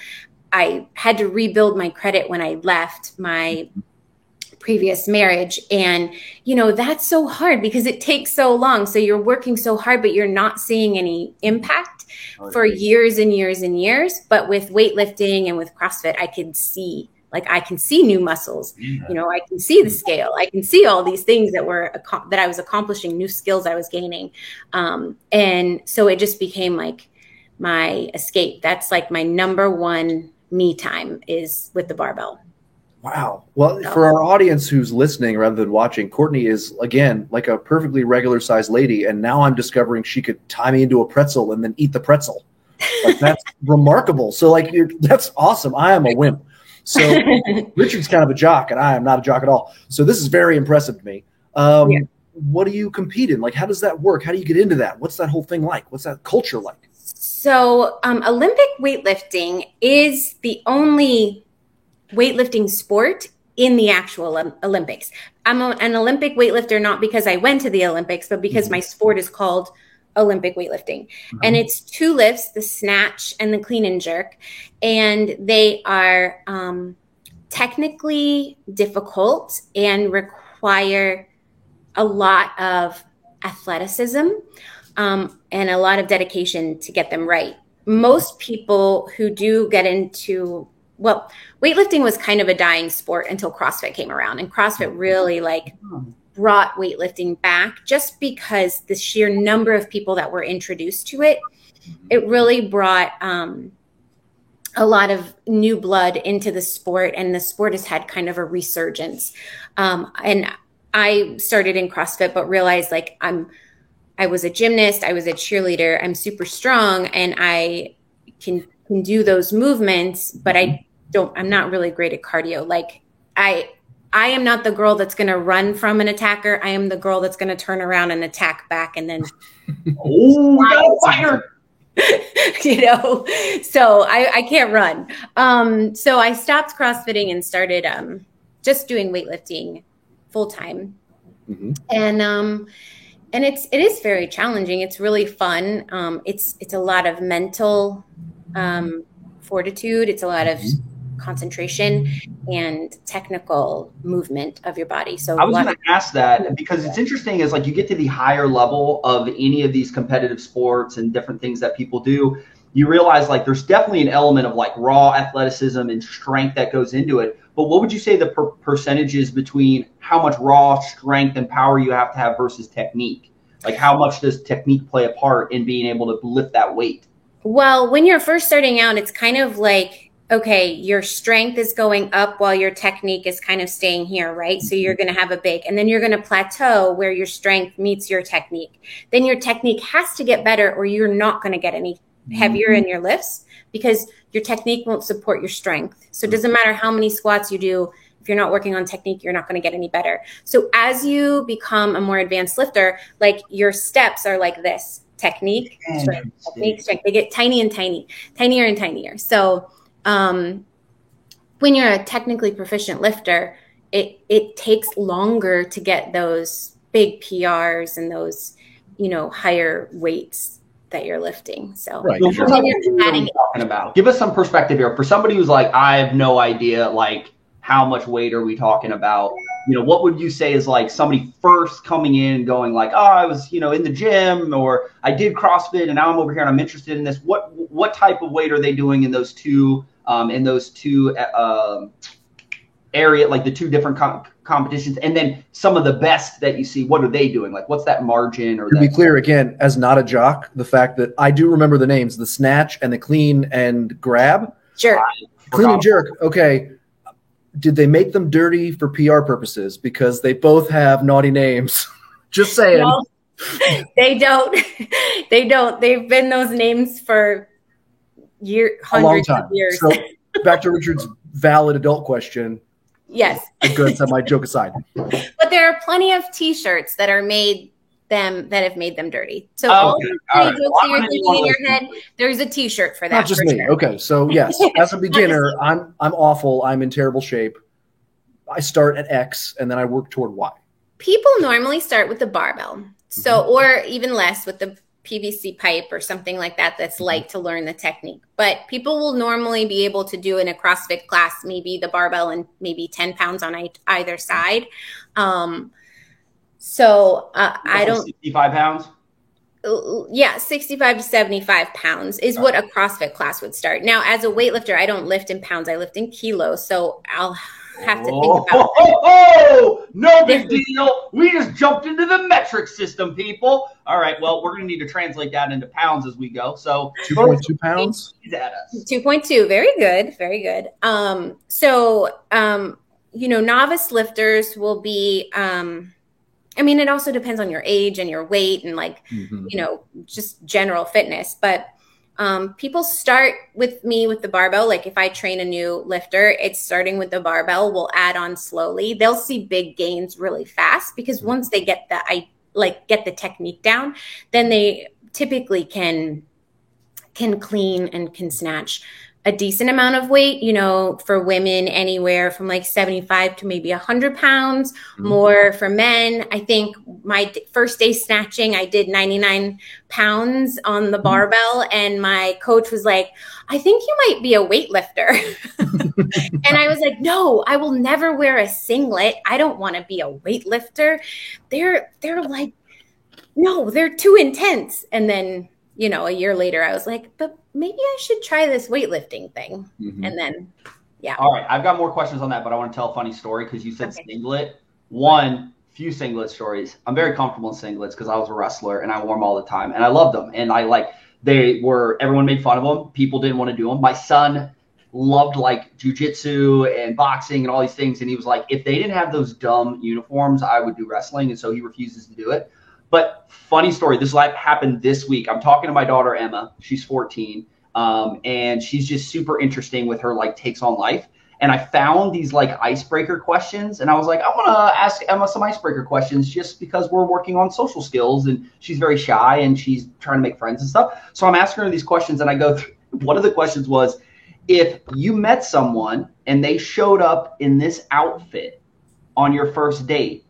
I had to rebuild my credit when I left my previous marriage. And you know that's so hard because it takes so long. So you're working so hard but you're not seeing any impact for years and years and years. But with weightlifting and with crossfit i can see like i can see new muscles you know i can see the scale i can see all these things that were that i was accomplishing new skills i was gaining um, and so it just became like my escape that's like my number one me time is with the barbell. Wow. Well, for our audience who's listening rather than watching, Courtney is again like a perfectly regular sized lady, and now I'm discovering she could tie me into a pretzel and then eat the pretzel. Like that's remarkable. So like that's awesome. I am a wimp. So Richard's kind of a jock, and I am not a jock at all. So this is very impressive to me. Um, yeah. What do you compete in? Like, how does that work? How do you get into that? What's that whole thing like? What's that culture like? So, um, Olympic weightlifting is the only weightlifting sport in the actual Olympics. I'm a, an Olympic weightlifter not because I went to the Olympics, but because mm-hmm. my sport is called Olympic weightlifting. Mm-hmm. And it's two lifts the snatch and the clean and jerk. And they are um, technically difficult and require a lot of athleticism um, and a lot of dedication to get them right. Most people who do get into well, weightlifting was kind of a dying sport until CrossFit came around, and CrossFit really like brought weightlifting back just because the sheer number of people that were introduced to it. It really brought um, a lot of new blood into the sport, and the sport has had kind of a resurgence. Um, and I started in CrossFit, but realized like I'm I was a gymnast, I was a cheerleader, I'm super strong and I can can do those movements, but I mm-hmm. don't I'm not really great at cardio. Like I I am not the girl that's going to run from an attacker. I am the girl that's going to turn around and attack back and then oh, fire. you know, so I, I can't run. Um, so I stopped CrossFitting and started um, just doing weightlifting full time. Mm-hmm. And um, and it's it is very challenging. It's really fun. Um, it's it's a lot of mental um, fortitude. It's a lot of mm-hmm. Concentration and technical movement of your body. So I was going to ask that because it's interesting. Is like you get to the higher level of any of these competitive sports and different things that people do. You realize like there's definitely an element of like raw athleticism and strength that goes into it. But what would you say the per- percentages between how much raw strength and power you have to have versus technique? Like how much does technique play a part in being able to lift that weight? Well, when you're first starting out, it's kind of like okay, your strength is going up while your technique is kind of staying here, right? Mm-hmm. So you're mm-hmm. going to have a big, and then you're going to plateau where your strength meets your technique. Then your technique has to get better, or you're not going to get any heavier mm-hmm. in your lifts because your technique won't support your strength. So it doesn't matter how many squats you do. If you're not working on technique, you're not going to get any better. So as you become a more advanced lifter, like your steps are like this technique, strength, technique, strength. They get tiny and tiny, tinier and tinier. So um, when you're a technically proficient lifter, it it takes longer to get those big PRs and those, you know, higher weights that you're lifting. So, right. so talking about. Give us some perspective here for somebody who's like, I have no idea, like how much weight are we talking about? You know, what would you say is like somebody first coming in and going like, oh, I was, you know, in the gym or I did CrossFit and now I'm over here and I'm interested in this. What what type of weight are they doing in those two um, in those two uh, area, like the two different com- competitions, and then some of the best that you see. What are they doing? Like, what's that margin? Or To that, be clear, again, as not a jock, the fact that I do remember the names, the snatch and the clean and grab. Sure. Clean and jerk. Okay. Did they make them dirty for PR purposes? Because they both have naughty names. Just saying. No, they don't. They don't. They've been those names for year a long hundreds time. of years. So back to Richard's valid adult question. yes. Good, set my joke aside. But there are plenty of T-shirts that are made them that have made them dirty. So Oh, all okay. the All right. jokes Well, that you're thinking in your head, there's a T-shirt for that. Not just me. sure. Okay, so yes, as a beginner, I'm I'm awful. I'm in terrible shape. I start at X and then I work toward Y. People normally start with the barbell, so Mm-hmm. or even less with the PVC pipe or something like that. That's Mm-hmm. light to learn the technique. But people will normally be able to do in a CrossFit class, maybe the barbell and maybe ten pounds on either side. Um, so uh, I don't. 65 pounds. Yeah 65 to 75 pounds is what a crossfit class would start now as a weightlifter i don't lift in pounds i lift in kilos so i'll have to think Oh, about oh, oh, no big deal. We just jumped into the metric system, people. All right, well, we're going to need to translate that into pounds as we go. So, Two point two pounds. He's at us. 2.2 very good very good um so um you know novice lifters will be um i mean it also depends on your age and your weight and like Mhm. you know, just general fitness. But um, people start with me with the barbell. Like if I train a new lifter, it's starting with the barbell. We'll add on slowly. They'll see big gains really fast because once they get the I like get the technique down, then they typically can can clean and can snatch a decent amount of weight, you know, for women anywhere from like 75 to maybe 100 pounds, Mhm. more for men. I think my first day snatching, I did 99 pounds on the Mhm. barbell, and my coach was like, I think you might be a weightlifter. and I was like, no, I will never wear a singlet. I don't want to be a weightlifter. They're, they're like, no, they're too intense. And then, you know, a year later, I was like, but maybe I should try this weightlifting thing. Mhm. And then, yeah. All right, I've got more questions on that, but I want to tell a funny story because you said Okay. singlet. One, few singlet stories. I'm very comfortable in singlets because I was a wrestler and I wore them all the time, and I loved them. And I like they were everyone made fun of them. People didn't want to do them. My son loved like jujitsu and boxing and all these things, and he was like, if they didn't have those dumb uniforms, I would do wrestling, and so he refuses to do it. But funny story, this like happened this week. I'm talking to my daughter Emma. She's 14, um, and she's just super interesting with her like takes on life. And I found these like icebreaker questions, and I was like, I want to ask Emma some icebreaker questions just because we're working on social skills, and she's very shy and she's trying to make friends and stuff. So I'm asking her these questions, and I go through. One of the questions was, if you met someone and they showed up in this outfit on your first date,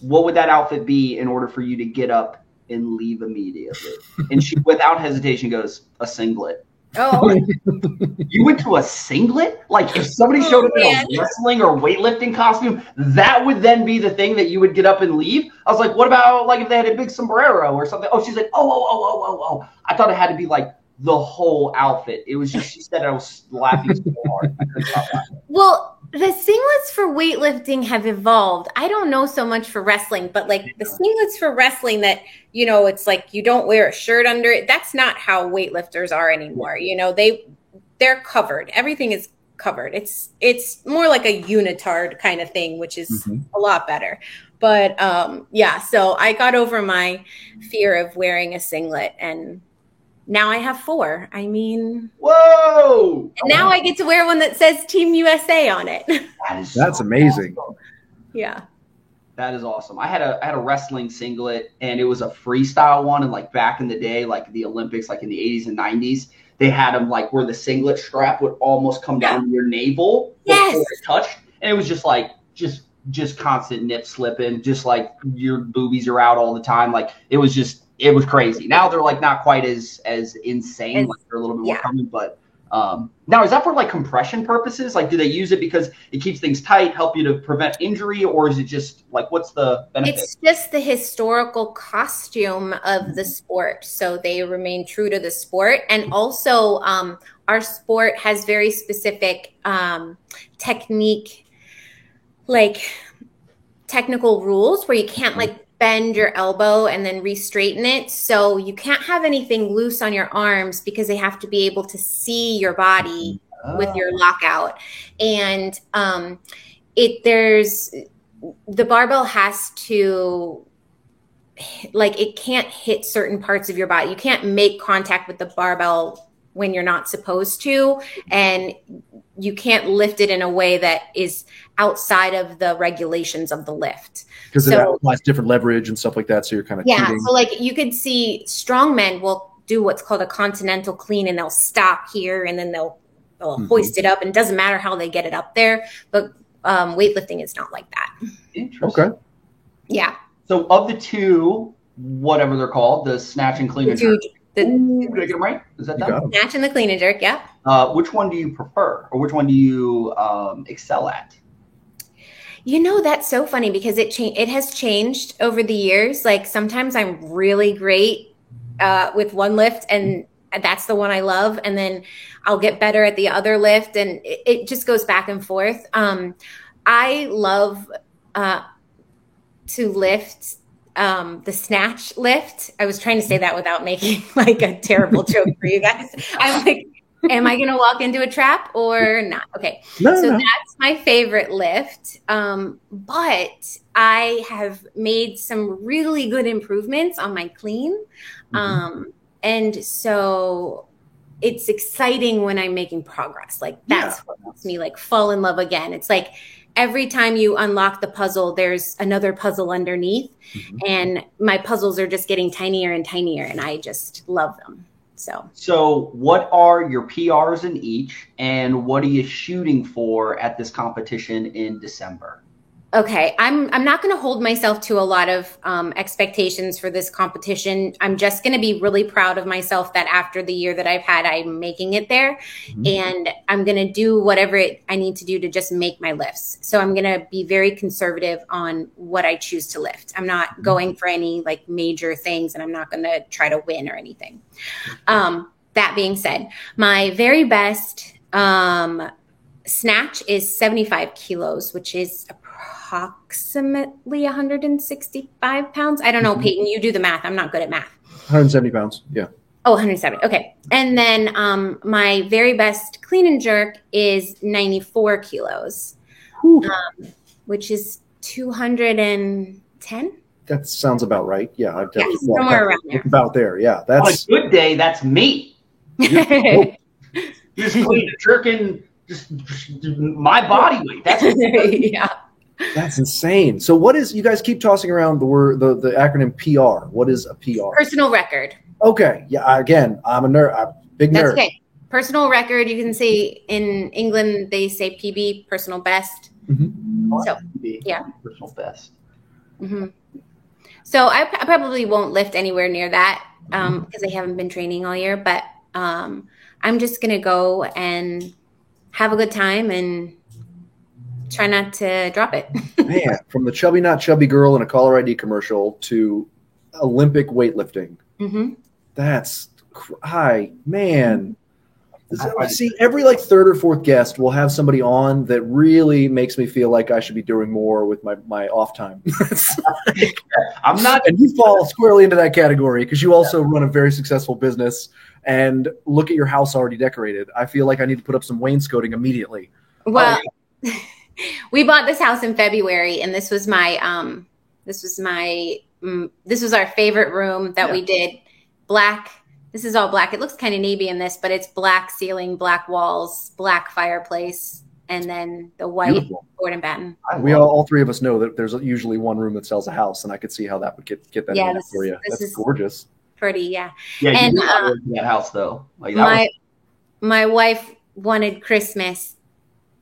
what would that outfit be in order for you to get up and leave immediately? And she, without hesitation, goes, a singlet. Oh, You went to a singlet? Like if somebody showed up in a oh, wrestling or weightlifting costume, that would then be the thing that you would get up and leave? I was like, what about like if they had a big sombrero or something? Oh, she's like, oh, oh, oh, oh, oh, oh. I thought it had to be like the whole outfit. It was just she said I was laughing so hard. I couldn't stop laughing. well, the singlets for weightlifting have evolved. I don't know so much for wrestling, but like the singlets for wrestling that, you know, it's like you don't wear a shirt under it. That's not how weightlifters are anymore. You know, they they're covered. Everything is covered. It's it's more like a unitard kind of thing, which is Mhm. a lot better. But um yeah, so I got over my fear of wearing a singlet and now I have four. I mean, Whoa! and now I get to wear one that says Team USA on it. That is That's so amazing. awesome. yeah. That is awesome. I had a I had a wrestling singlet and it was a freestyle one and like back in the day, like the Olympics, like in the 80s and 90s, they had them like where the singlet strap would almost come down to your navel Yes. before it touched. And it was just like just just constant nip slipping, just like your boobies are out all the time. Like it was just it was crazy. Now they're like not quite as as insane, like they're a little bit more yeah. common, but um, now, is that for like compression purposes? Like, do they use it because it keeps things tight, help you to prevent injury, or is it just like what's the benefit? It's just the historical costume of the sport. So they remain true to the sport. And also, um, our sport has very specific um, technique like technical rules where you can't like bend your elbow and then re-straighten it. So you can't have anything loose on your arms because they have to be able to see your body with your lockout. And um, it there's the barbell has to like it can't hit certain parts of your body. You can't make contact with the barbell when you're not supposed to and you can't lift it in a way that is outside of the regulations of the lift because So- it applies different leverage and stuff like that. So you're kind of yeah cheating. so like you could see strong men will do what's called a continental clean and they'll stop here and then they'll, they'll Mhm. hoist it up and it doesn't matter how they get it up there but um, weightlifting is not like that Interesting. okay. yeah So of the two, whatever they're called, the snatch and clean the and two jerk. The Ooh, did I get them right? Is that You them? got 'em. snatch and the clean and jerk yeah Uh, which one do you prefer, or which one do you um, excel at? You know that's so funny because it cha- it has changed over the years. Like sometimes I'm really great uh, with one lift, and that's the one I love, and then I'll get better at the other lift, and it, it just goes back and forth. Um, I love uh, to lift um, the snatch lift. I was trying to say that without making like a terrible joke for you guys. I'm like, am I going to walk into a trap or not? Okay. No, So no. that's my favorite lift. Um, but I have made some really good improvements on my clean. Mhm. Um, and so it's exciting when I'm making progress. Like that's Yeah. what makes me like fall in love again. It's like every time you unlock the puzzle, there's another puzzle underneath, Mhm. and my puzzles are just getting tinier and tinier, and I just love them. So So, what are your PRs in each, and what are you shooting for at this competition in December? Okay, I'm I'm not going to hold myself to a lot of um, expectations for this competition. I'm just going to be really proud of myself that after the year that I've had, I'm making it there, Mhm. and I'm going to do whatever it, I need to do to just make my lifts. So I'm going to be very conservative on what I choose to lift. I'm not going for any like major things, and I'm not going to try to win or anything. Um, that being said, my very best um, snatch is 75 kilos, which is approximately 165 pounds. I don't know, Mhm. Payton, you do the math. I'm not good at math. 170 pounds. Yeah. Oh, 170. Okay. And then um, my very best clean and jerk is 94 kilos, Whew. which is 210. That sounds about right. Yeah. I've Yeah, definitely somewhere around there. About there. Yeah. On a That's good day, that's me. Just clean, jerking, just, just my body weight. That's yeah. That's insane. So what is you guys keep tossing around the word the, the acronym PR. What is a PR? Personal record. Okay. Yeah. Again, I'm a nerd. I'm a big That's nerd. okay. Personal record. You can say in England, they say PB, personal best. Mhm. So, Be yeah. personal best. hmm So I, I probably won't lift anywhere near that because I haven't been training all year. But um, I'm just gonna go and have a good time and try not to drop it. Man, from the chubby not chubby girl in a caller ID commercial to Olympic weightlifting. hmm That's cr- hi, man. See, every like third or fourth guest will have somebody on that really makes me feel like I should be doing more with my, my off time. I'm not. and you fall squarely into that category because you also run a very successful business and look at your house already decorated. I feel like I need to put up some wainscoting immediately. Well, we bought this house in February, and this was my um, this was my mm, this was our favorite room that we did black. This is all black. It looks kind of navy in this, but it's black ceiling, black walls, black fireplace, and then the white Beautiful. board and batten. We all, all three of us know that there's usually one room that sells a house, and I could see how that would get get that Yeah, this for you. this That's is- gorgeous. Pretty, yeah. Yeah, you And, do not uh, that house though. Like that My my wife wanted Christmas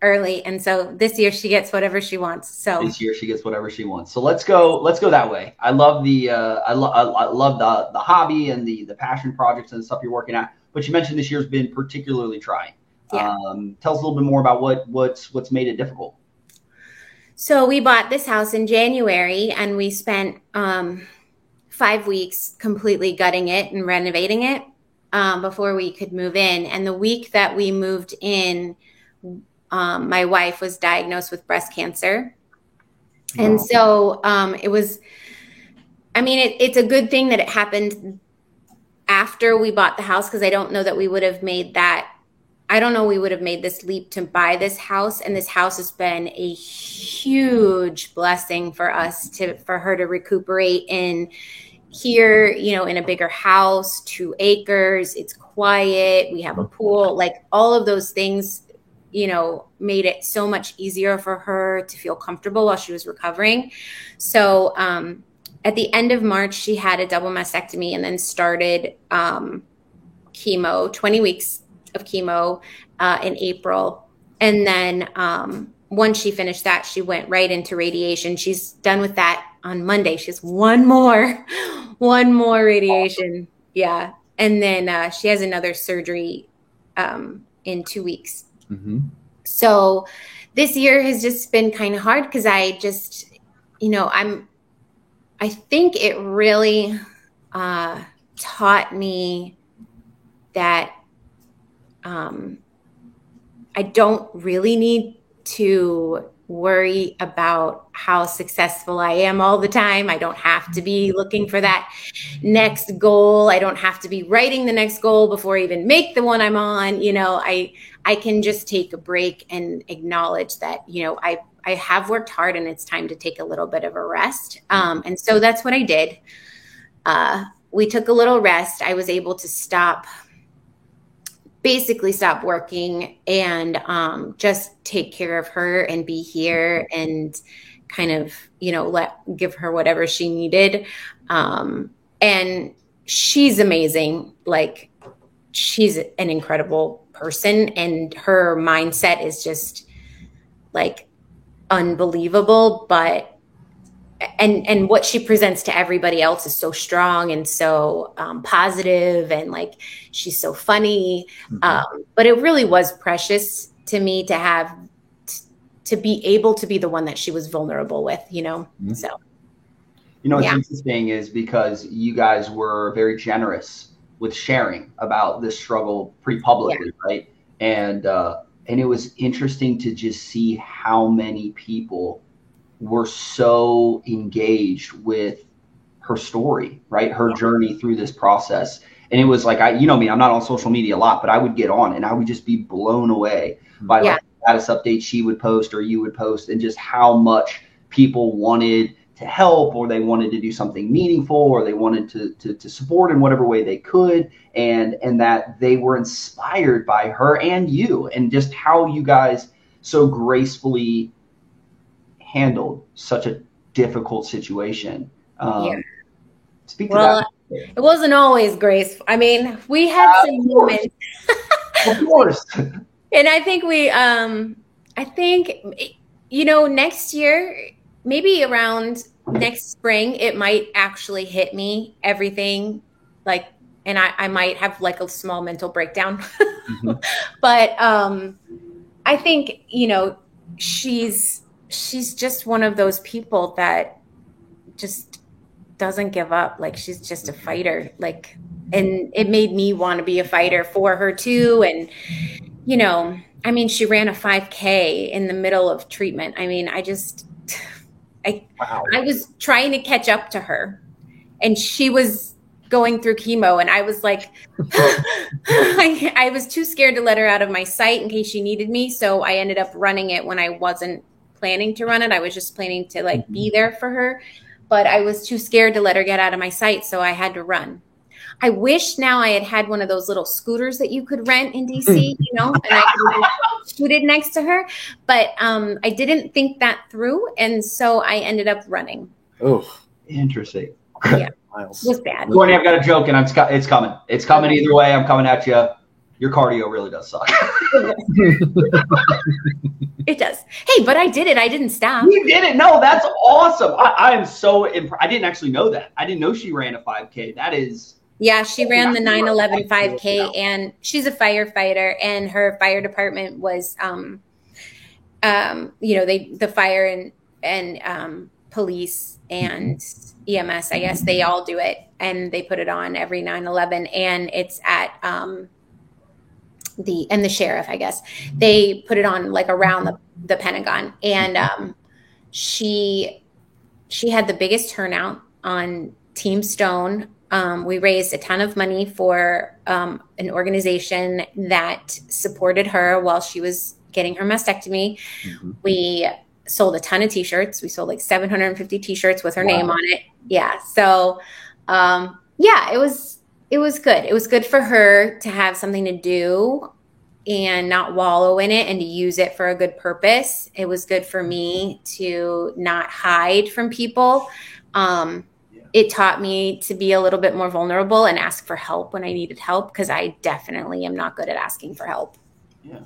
early, and so this year she gets whatever she wants. So this year she gets whatever she wants. So let's go. Let's go that way. I love the. Uh, I, lo- I, love the the hobby and the the passion projects and stuff you're working at. But you mentioned this year's been particularly trying. Yeah. Um, tell us a little bit more about what what's what's made it difficult. So we bought this house in January and we spent um, five weeks completely gutting it and renovating it um, before we could move in. And the week that we moved in, um, my wife was diagnosed with breast cancer. And so um, it was, I mean, it, it's a good thing that it happened after we bought the house because I don't know that we would have made that. I don't know we would have made this leap to buy this house, and this house has been a huge blessing for us to for her to recuperate in here. You know, in a bigger house, two acres. It's quiet. We have a pool. Like all of those things, you know, made it so much easier for her to feel comfortable while she was recovering. So um, at the end of March, she had a double mastectomy and then started um, chemo, 20 weeks of chemo uh, in April. And then um, once she finished that, she went right into radiation. She's done with that on Monday. She has one more, one more radiation. Yeah. And then uh, she has another surgery um, in two weeks. Mm-hmm. So this year has just been kind of hard because I just, you know, I'm I think it really uh, taught me that um, I don't really need to worry about how successful I am all the time. I don't have to be looking for that next goal. I don't have to be writing the next goal before I even make the one I'm on. You know, I I can just take a break and acknowledge that, you know, I I have worked hard and it's time to take a little bit of a rest. Um, and so that's what I did. Uh, we took a little rest. I was able to stop, basically stop working and um, just take care of her and be here and kind of, you know, let give her whatever she needed. Um, and she's amazing. Like, she's an incredible person, and her mindset is just like unbelievable, but and and what she presents to everybody else is so strong and so um, positive and like she's so funny mm-hmm. um, but it really was precious to me to have t- to be able to be the one that she was vulnerable with you know mm-hmm. so you know what's yeah. interesting is because you guys were very generous with sharing about this struggle pretty publicly yeah. right and uh, and it was interesting to just see how many people were so engaged with her story, right? Her journey through this process. And it was like I, you know me, I'm not on social media a lot, but I would get on and I would just be blown away hmm. by yeah. like status updates she would post or you would post and just how much people wanted to help or they wanted to do something meaningful or they wanted to, to, to support in whatever way they could and and that they were inspired by her and you and just how you guys so gracefully handled such a difficult situation. Um, yeah. speak well, to that. it wasn't always graceful i mean we had uh, some moments. of course. And i think we um i think you know next year maybe around next spring it might actually hit me everything like and I, I might have like a small mental breakdown. Mm-hmm. but um i think you know she's she's just one of those people that just doesn't give up. Like she's just a mm-hmm. fighter. Like and it made me want to be a fighter for her too. And you know i mean she ran a 5k in the middle of treatment. I mean i just I wow. I was trying to catch up to her, and she was going through chemo, and I was like, I, I was too scared to let her out of my sight in case she needed me. So I ended up running it when I wasn't planning to run it. I was just planning to like mm-hmm. be there for her, but I was too scared to let her get out of my sight, so I had to run. I wish now I had had one of those little scooters that you could rent in DC, you know, and I could shoot it next to her. But um, I didn't think that through, and so I ended up running. Oh, interesting. Yeah, Miles. it was bad. Courtney, I've got a joke, and I'm it's coming. It's coming either way. I'm coming at you. Your cardio really does suck. it does. Hey, but I did it. I didn't stop. You did it. No, that's awesome. I, I am so impressed. I didn't actually know that. I didn't know she ran a 5K. That is yeah, she ran the 9/11 5K, and she's a firefighter, and her fire department was, um, um, you know, they the fire and and um, police and EMS, I guess they all do it, and they put it on every 9/11, and it's at um, the and the sheriff, I guess they put it on like around the the Pentagon, and um, she she had the biggest turnout on Team Stone. Um, we raised a ton of money for um, an organization that supported her while she was getting her mastectomy. Mm-hmm. We sold a ton of t-shirts. We sold like 750 t-shirts with her wow. name on it. Yeah. So, um, yeah, it was, it was good. It was good for her to have something to do and not wallow in it and to use it for a good purpose. It was good for me to not hide from people. Um, it taught me to be a little bit more vulnerable and ask for help when I needed help because I definitely am not good at asking for help. Yeah.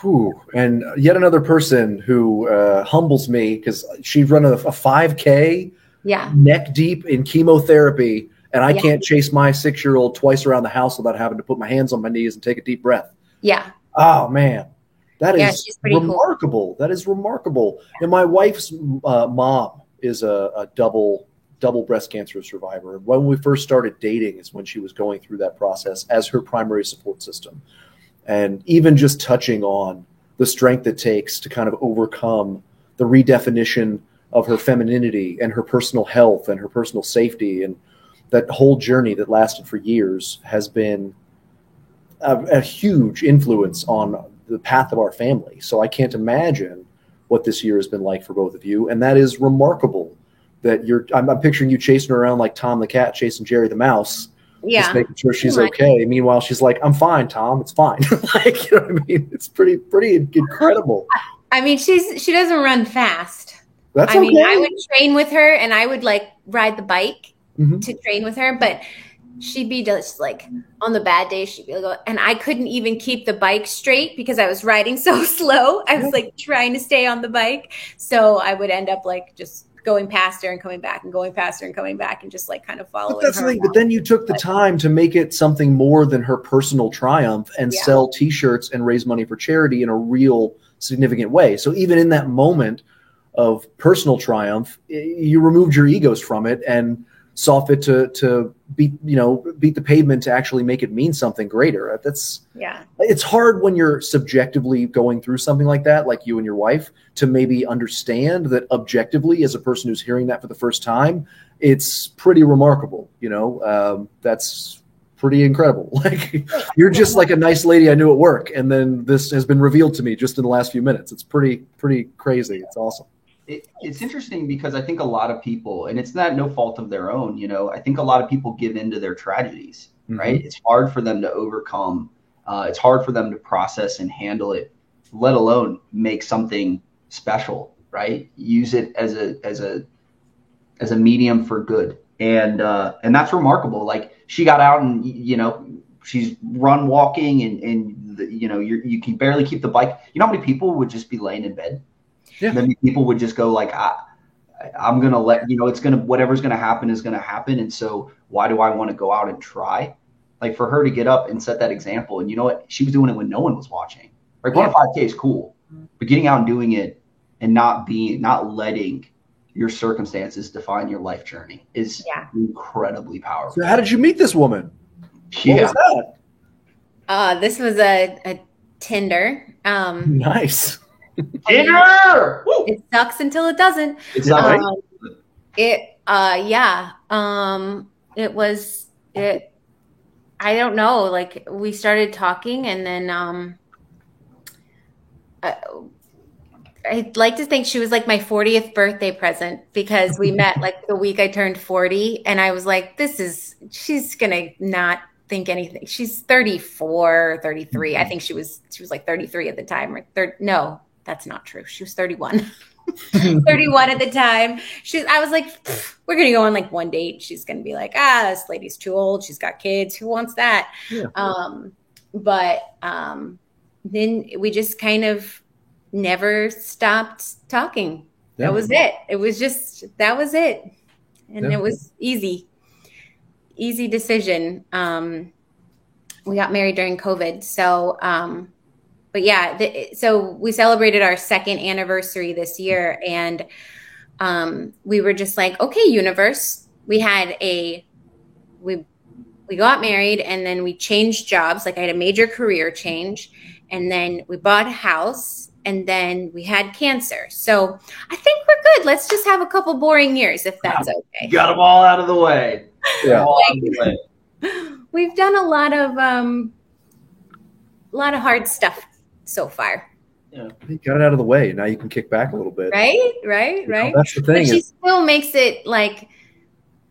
Whew. And yet another person who uh, humbles me because she'd run a, a 5K yeah. neck deep in chemotherapy, and I yeah. can't chase my six year old twice around the house without having to put my hands on my knees and take a deep breath. Yeah. Oh, man. That yeah, is remarkable. Cool. That is remarkable. And my wife's uh, mom is a, a double double breast cancer survivor. And When we first started dating is when she was going through that process as her primary support system and even just touching on the strength it takes to kind of overcome the redefinition of her femininity and her personal health and her personal safety and that whole journey that lasted for years has been a, a, huge influence on the path of our family. So I can't imagine what this year has been like for both of you, and that is remarkable. That you're, I'm, I'm picturing you chasing around like Tom the cat chasing Jerry the mouse, yeah. just making sure she's okay. Meanwhile, she's like, "I'm fine, Tom. It's fine." like, you know what I mean? It's pretty, pretty incredible. I mean, she's she doesn't run fast. That's I okay. mean, I would train with her, and I would like ride the bike mm-hmm. to train with her, but she'd be just like on the bad days she'd be like and i couldn't even keep the bike straight because i was riding so slow i was like trying to stay on the bike so i would end up like just going past her and coming back and going past her and coming back and just like kind of following. But that's the thing. But then you took the time to make it something more than her personal triumph and yeah. sell T-shirts and raise money for charity in a real significant way. So even in that moment of personal triumph, you removed your egos from it and saw fit to to beat you know beat the pavement to actually make it mean something greater. That's yeah. it's hard when you're subjectively going through something like that like you and your wife to maybe understand that objectively as a person who's hearing that for the first time it's pretty remarkable you know? Um, that's pretty incredible. Like you're just like a nice lady i knew at work and then this has been revealed to me just in the last few minutes. It's pretty pretty crazy. It's awesome it, it's interesting because I think a lot of people, and it's not no fault of their own, you know, I think a lot of people give into their tragedies, mm-hmm. right? It's hard for them to overcome. Uh, it's hard for them to process and handle it, let alone make something special, right? Use it as a as a as a medium for good, and uh, and that's remarkable. Like she got out and you know she's run walking and and the, you know you you can barely keep the bike. You know how many people would just be laying in bed yeah. Then people would just go like, I, I'm gonna let you know it's gonna whatever's gonna happen is gonna happen, and so why do I want to go out and try? Like for her to get up and set that example, and you know what, she was doing it when no one was watching. Like one yeah. 5K is cool, but getting out and doing it and not being not letting your circumstances define your life journey is yeah. incredibly powerful. So how did you meet this woman? Yeah. What was that? Uh, this was a, a Tinder. Um, nice. Dinner. It sucks until it doesn't. It's not um, right. It uh yeah. Um it was it I don't know, like we started talking and then um I, I'd like to think she was like my 40th birthday present because we met like the week I turned 40 and I was like this is she's going to not think anything. She's 34, 33. I think she was she was like 33 at the time or third no, that's not true. She was 31. 31 at the time. She's I was like, we're gonna go on like one date. She's gonna be like, ah, this lady's too old. She's got kids. Who wants that? Yeah. Um, but um, then we just kind of never stopped talking. Yeah. That was it. It was just that was it. And yeah. it was easy. Easy decision. Um, we got married during COVID. So um but yeah, the, so we celebrated our second anniversary this year, and um, we were just like, okay, universe. We had a we we got married, and then we changed jobs. Like I had a major career change, and then we bought a house, and then we had cancer. So I think we're good. Let's just have a couple boring years if that's okay. Got them all out of the way. Yeah. All out of the way. We've done a lot of um a lot of hard stuff so far. Yeah. You got it out of the way. Now you can kick back a little bit. Right? Right? You know, Right? that's the But thing. she still makes it like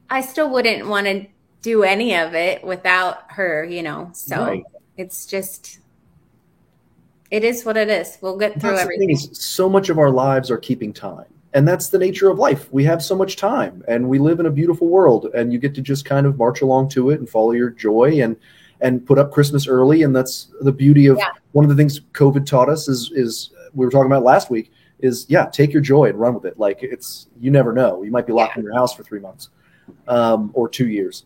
I still wouldn't want to do any of it without her, you know. So Right. it's just it is what it is. We'll get through That's everything. is, so much of our lives are keeping time. And that's the nature of life. We have so much time and we live in a beautiful world and you get to just kind of march along to it and follow your joy and and put up Christmas early and that's the beauty of Yeah. one of the things COVID taught us is is we were talking about last week is yeah, take your joy and run with it. Like it's you never know. You might be locked in your house for 3 months um, or 2 years.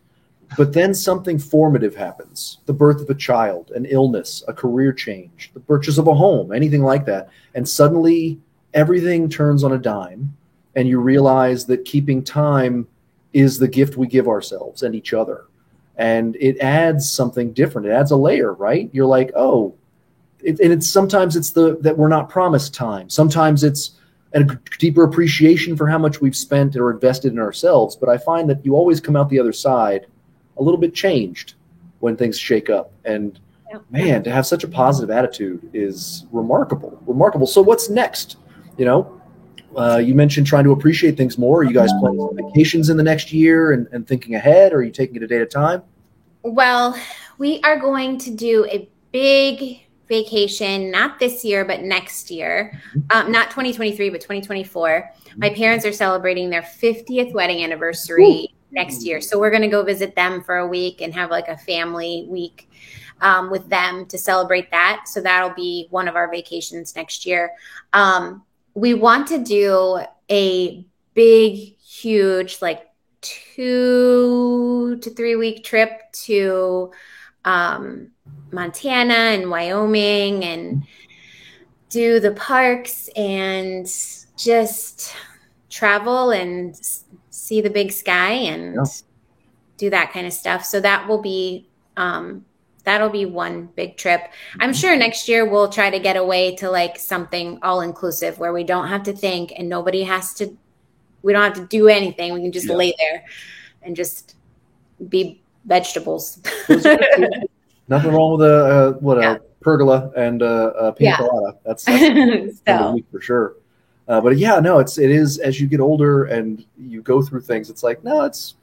But then something formative happens. The birth of a child, an illness, a career change, the purchase of a home, anything like that and suddenly everything turns on a dime and you realize that keeping time is the gift we give ourselves and each other and it adds something different. It adds a layer right? You're like oh it, and it's sometimes it's the that we're not promised time. Sometimes it's a deeper appreciation for how much we've spent or invested in ourselves but i find that you always come out the other side a little bit changed when things shake up. And Yeah. man to have such a positive attitude is remarkable remarkable. So what's next? You know uh, you mentioned trying to appreciate things more are you guys planning vacations in the next year and, and thinking ahead or are you taking it a day at a time Well, we are going to do a big vacation, not this year, but next year. Um, not 2023, but 2024. My parents are celebrating their 50th wedding anniversary next year. So we're going to go visit them for a week and have like a family week um, with them to celebrate that. So that'll be one of our vacations next year. Um, we want to do a big, huge, like two to three week trip to um, Montana and Wyoming and do the parks and just travel and see the big sky and Yeah. do that kind of stuff. So that will be um, that'll be one big trip. I'm sure next year we'll try to get away to like something all inclusive where we don't have to think and nobody has to we don't have to do anything. We can just Yeah. lay there and just be vegetables. nothing wrong with a uh, what Yeah. a pergola and uh, a pina Yeah. colada that's, that's for so for sure uh, but yeah no it's it is as you get older and you go through things it's like no it's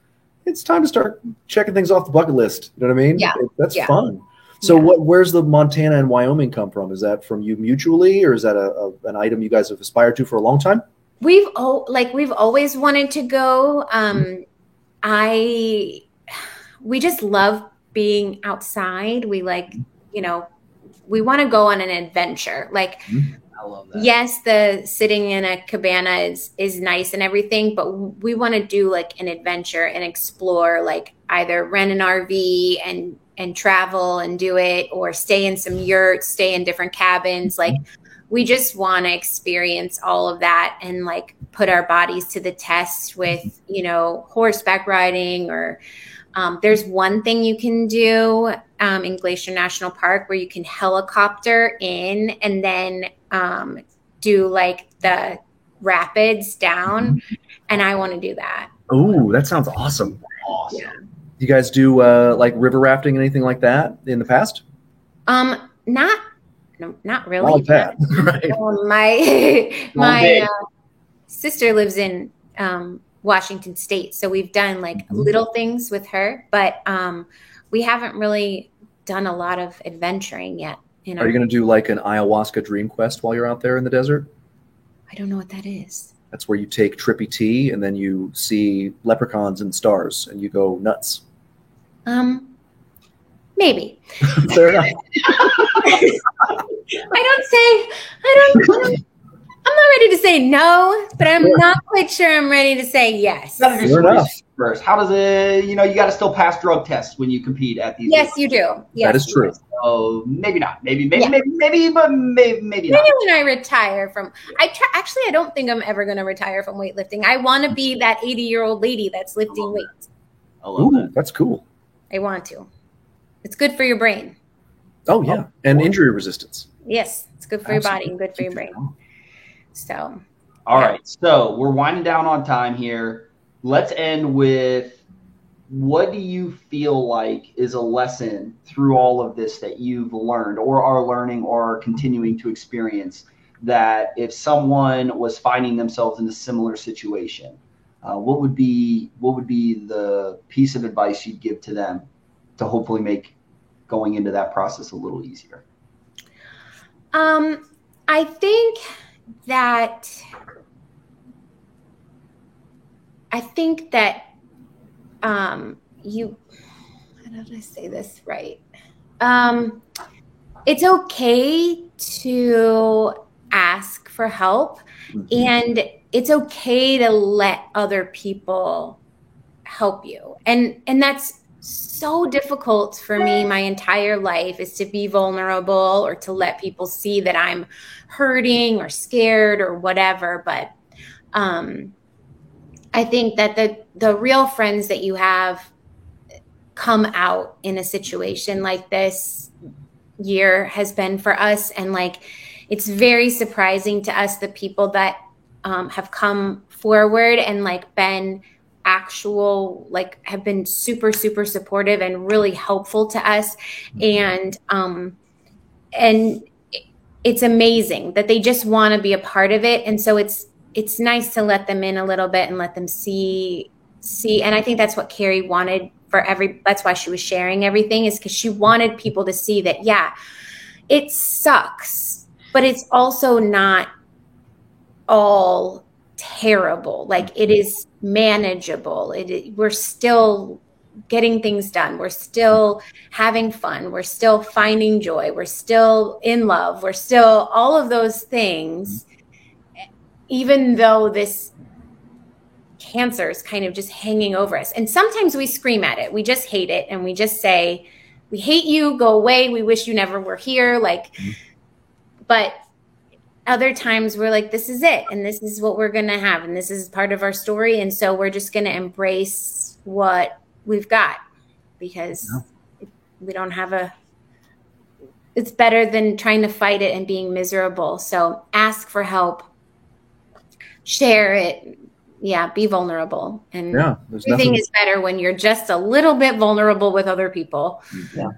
it's time to start checking things off the bucket list you know what i mean Yeah. That's Yeah. fun so Yeah. what where's the montana and wyoming come from is that from you mutually or is that a, a an item you guys have aspired to for a long time we've oh like we've always wanted to go. Um I we just love being outside. We like, you know, we want to go on an adventure. Like I love that. yes the sitting in a cabana is is nice and everything but we want to do like an adventure and explore like either rent an rv and and travel and do it or stay in some yurts stay in different cabins. Like we just want to experience all of that and like put our bodies to the test with you know horseback riding or um, there's one thing you can do um, in Glacier National Park where you can helicopter in and then um, do like the rapids down. And I want to do that. oh that sounds awesome Awesome. Yeah. you guys do uh, like river rafting anything like that in the past Um, not, no, not Not really. like that right Um, my my uh, sister lives in um, Washington State, so we've done like Mhm. little things with her, but um, we haven't really done a lot of adventuring yet. You know, are you going to do like an ayahuasca dream quest while you're out there in the desert I don't know what that is. That's where you take trippy tea and then you see leprechauns and stars and you go nuts. Um, maybe Fair enough. I don't say I don't. I don't I'm not ready to say no, but I'm not quite sure I'm ready to say yes. You gotta do Fair enough. Research first. How does it? You know, you got to still pass drug tests when you compete at these. Yes, you do. Yes, that is true. So maybe not. Maybe maybe Yeah. maybe maybe but maybe maybe not. Maybe when I retire from, I try, actually I don't think I'm ever going to retire from weightlifting. I want to be that 80 year old lady that's lifting weights. I Ooh, that. that's cool. I want to. It's good for your brain. Oh yeah, oh, and injury resistance. Yes, it's good for Absolutely. your body and good for your brain. So, all yeah. right. So we're winding down on time here. Let's end with what do you feel like is a lesson through all of this that you've learned or are learning or are continuing to experience that if someone was finding themselves in a similar situation uh, what would be what would be the piece of advice you'd give to them to hopefully make going into that process a little easier? Um i think that i think that um, you, how did I say this right? Um, it's okay to ask for help mm-hmm. and it's okay to let other people help you. And, and that's so difficult for me my entire life is to be vulnerable or to let people see that I'm hurting or scared or whatever. But, um, I think that the the real friends that you have come out in a situation like this year has been for us. And like it's very surprising to us the people that um, have come forward and like been actual like have been super super supportive and really helpful to us. And um and it's amazing that they just want to be a part of it. And so it's it's nice to let them in a little bit and let them see see and i think that's what carrie wanted for every that's why she was sharing everything is because she wanted people to see that yeah it sucks but it's also not all terrible. Like it is manageable. It we're still getting things done. We're still having fun. We're still finding joy. We're still in love. We're still all of those things even though this cancer is kind of just hanging over us. And sometimes we scream at it. We just hate it and we just say, we hate you, go away. We wish you never were here. Like, mm-hmm. but other times we're like, this is it. And this is what we're going to have. And this is part of our story. And so we're just going to embrace what we've got because yeah. we don't have a, it's better than trying to fight it and being miserable. So ask for help share it. Yeah be vulnerable. And yeah, everything nothing... is better when you're just a little bit vulnerable with other people. Yeah.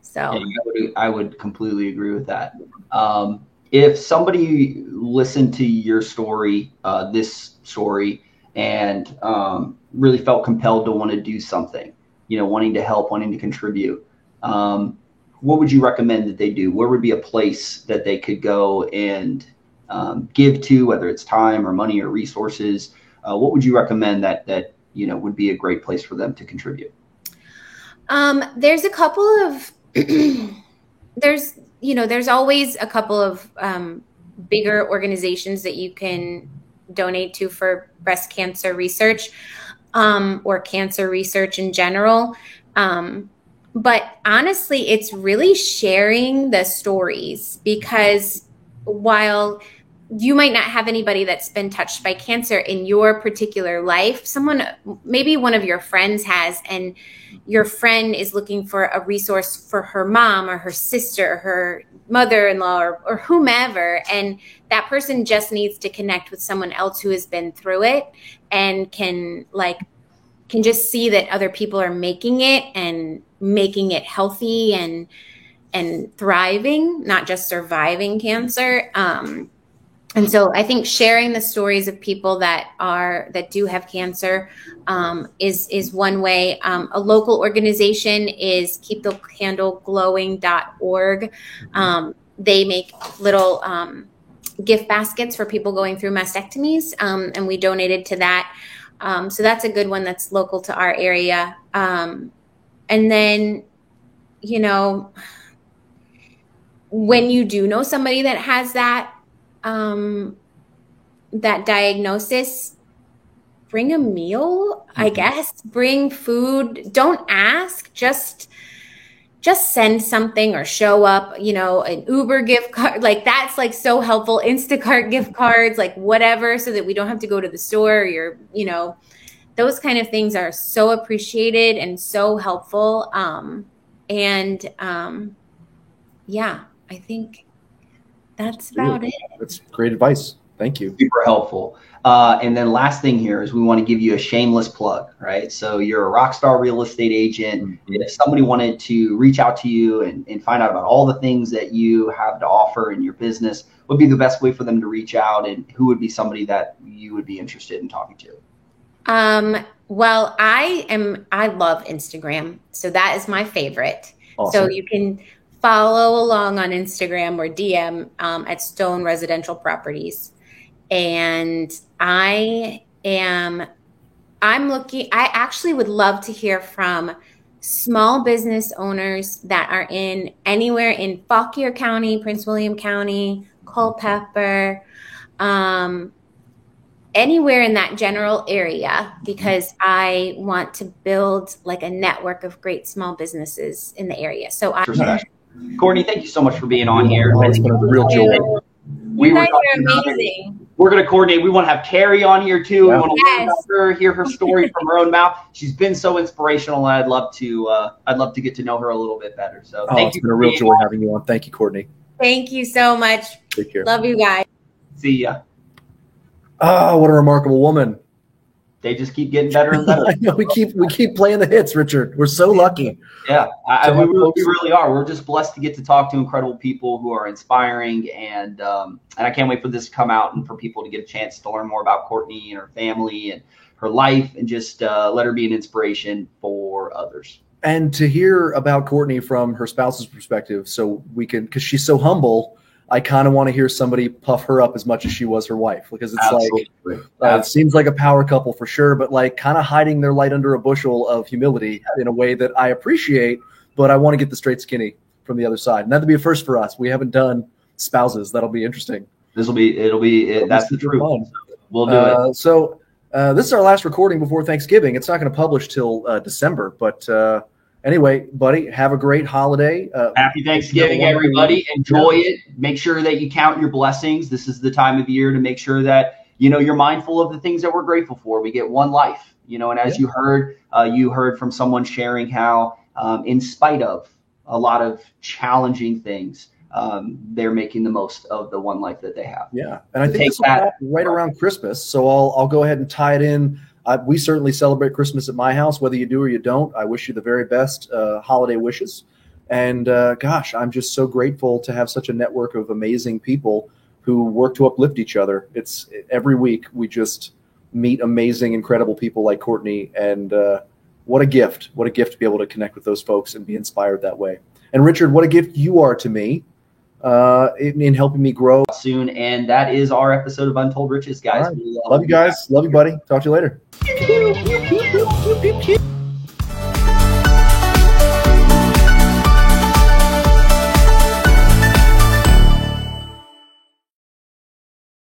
So yeah, I, would, I, would, completely agree with that. Um, if somebody listened to your story uh, this story and um, really felt compelled to want to do something you know wanting to help wanting to contribute um, what would you recommend that they do? Where would be a place that they could go and um, give to, whether it's time or money or resources? Uh, what would you recommend that that you know would be a great place for them to contribute? Um, there's a couple of there's you know there's always a couple of um, bigger organizations that you can donate to for breast cancer research um, or cancer research in general. Um, but honestly, it's really sharing the stories because while you might not have anybody that's been touched by cancer in your particular life. Someone, maybe one of your friends has, and your friend is looking for a resource for her mom or her sister, or her mother in law, or, or whomever. And that person just needs to connect with someone else who has been through it and can, like, can just see that other people are making it and making it healthy and and thriving, not just surviving cancer. Um, and so I think sharing the stories of people that are that do have cancer um, is is one way. Um, a local organization is keepthecandleglowing.org. Um, they make little um, gift baskets for people going through mastectomies, um, and we donated to that. Um, so that's a good one that's local to our area. Um, and then, you know, when you do know somebody that has that um, that diagnosis, bring a meal, mm-hmm. I guess. Bring food. Don't ask. Just just send something or show up, you know, an Uber gift card. Like that's like so helpful. Instacart gift cards, like whatever, so that we don't have to go to the store. Or you know, those kind of things are so appreciated and so helpful. Um, and um, yeah, I think that's about Really? it. That's great advice. Thank you. super helpful. Uh, and then last thing here is we want to give you a shameless plug, right? So you're a rock star real estate agent. Mm-hmm. If somebody wanted to reach out to you and, and find out about all the things that you have to offer in your business, what would be the best way for them to reach out and who would be somebody that you would be interested in talking to? Um, well, I am I love Instagram. So that is my favorite. Awesome. So you can follow along on Instagram or DM um, at Stone Residential Properties. And I am, I'm looking, I actually would love to hear from small business owners that are in anywhere in Fauquier County, Prince William County, Culpeper, um, anywhere in that general area because I want to build like a network of great small businesses in the area. So I. Courtney, thank you so much for being on here. Oh, it's been a real joy. We you were guys are talking about it. amazing. We're going to coordinate. We want to have Carrie on here too. Yeah. We want to Yes. her, hear her story from her own mouth. She's been so inspirational, and I'd love to. Uh, I'd love to get to know her a little bit better. So Oh, thank it's you been a real joy on. having you on. Thank you, Courtney. Thank you so much. Take care. Love you guys. See ya. Oh, what a remarkable woman. They just keep getting better and better. Know we keep we keep playing the hits, Richard. We're so lucky. Yeah, I, I, we, really, we really are. We're just blessed to get to talk to incredible people who are inspiring, and um, and I can't wait for this to come out and for people to get a chance to learn more about Courtney and her family and her life, and just uh, let her be an inspiration for others. And to hear about Courtney from her spouse's perspective, so we can because she's so humble. I kind of want to hear somebody puff her up as much as she was her wife because it's like Uh, it seems like a power couple for sure, but like kind of hiding their light under a bushel of humility in a way that I appreciate, but I want to get the straight skinny from the other side. And that'll be a first for us. We haven't done spouses. That'll be interesting. This will be. It'll be. It, that's the truth. fun. We'll do it. Uh, so uh, this is our last recording before Thanksgiving. It's not going to publish till uh, December, but uh, anyway, buddy, have a great holiday. Uh, Happy Thanksgiving, Have a wonderful everybody. week. Enjoy it. Make sure that you count your blessings. This is the time of year to make sure that you know you're mindful of the things that we're grateful for. We get one life, you know, and as you heard, uh, you heard from someone sharing how, um, in spite of a lot of challenging things, um, they're making the most of the one life that they have. Yeah, and I think this will that. right around Christmas. So I'll I'll go ahead and tie it in. Uh, we certainly celebrate Christmas at my house, whether you do or you don't. I wish you the very best uh, holiday wishes. And uh, gosh, I'm just so grateful to have such a network of amazing people who work to uplift each other. It's every week we just meet amazing, incredible people like Courtney, and uh, what a gift! What a gift to be able to connect with those folks and be inspired that way. And Richard, what a gift you are to me uh, in, in helping me grow Soon, and that is our episode of Untold Riches, guys. All right. We Love you guys. Love you, buddy. Talk to you later.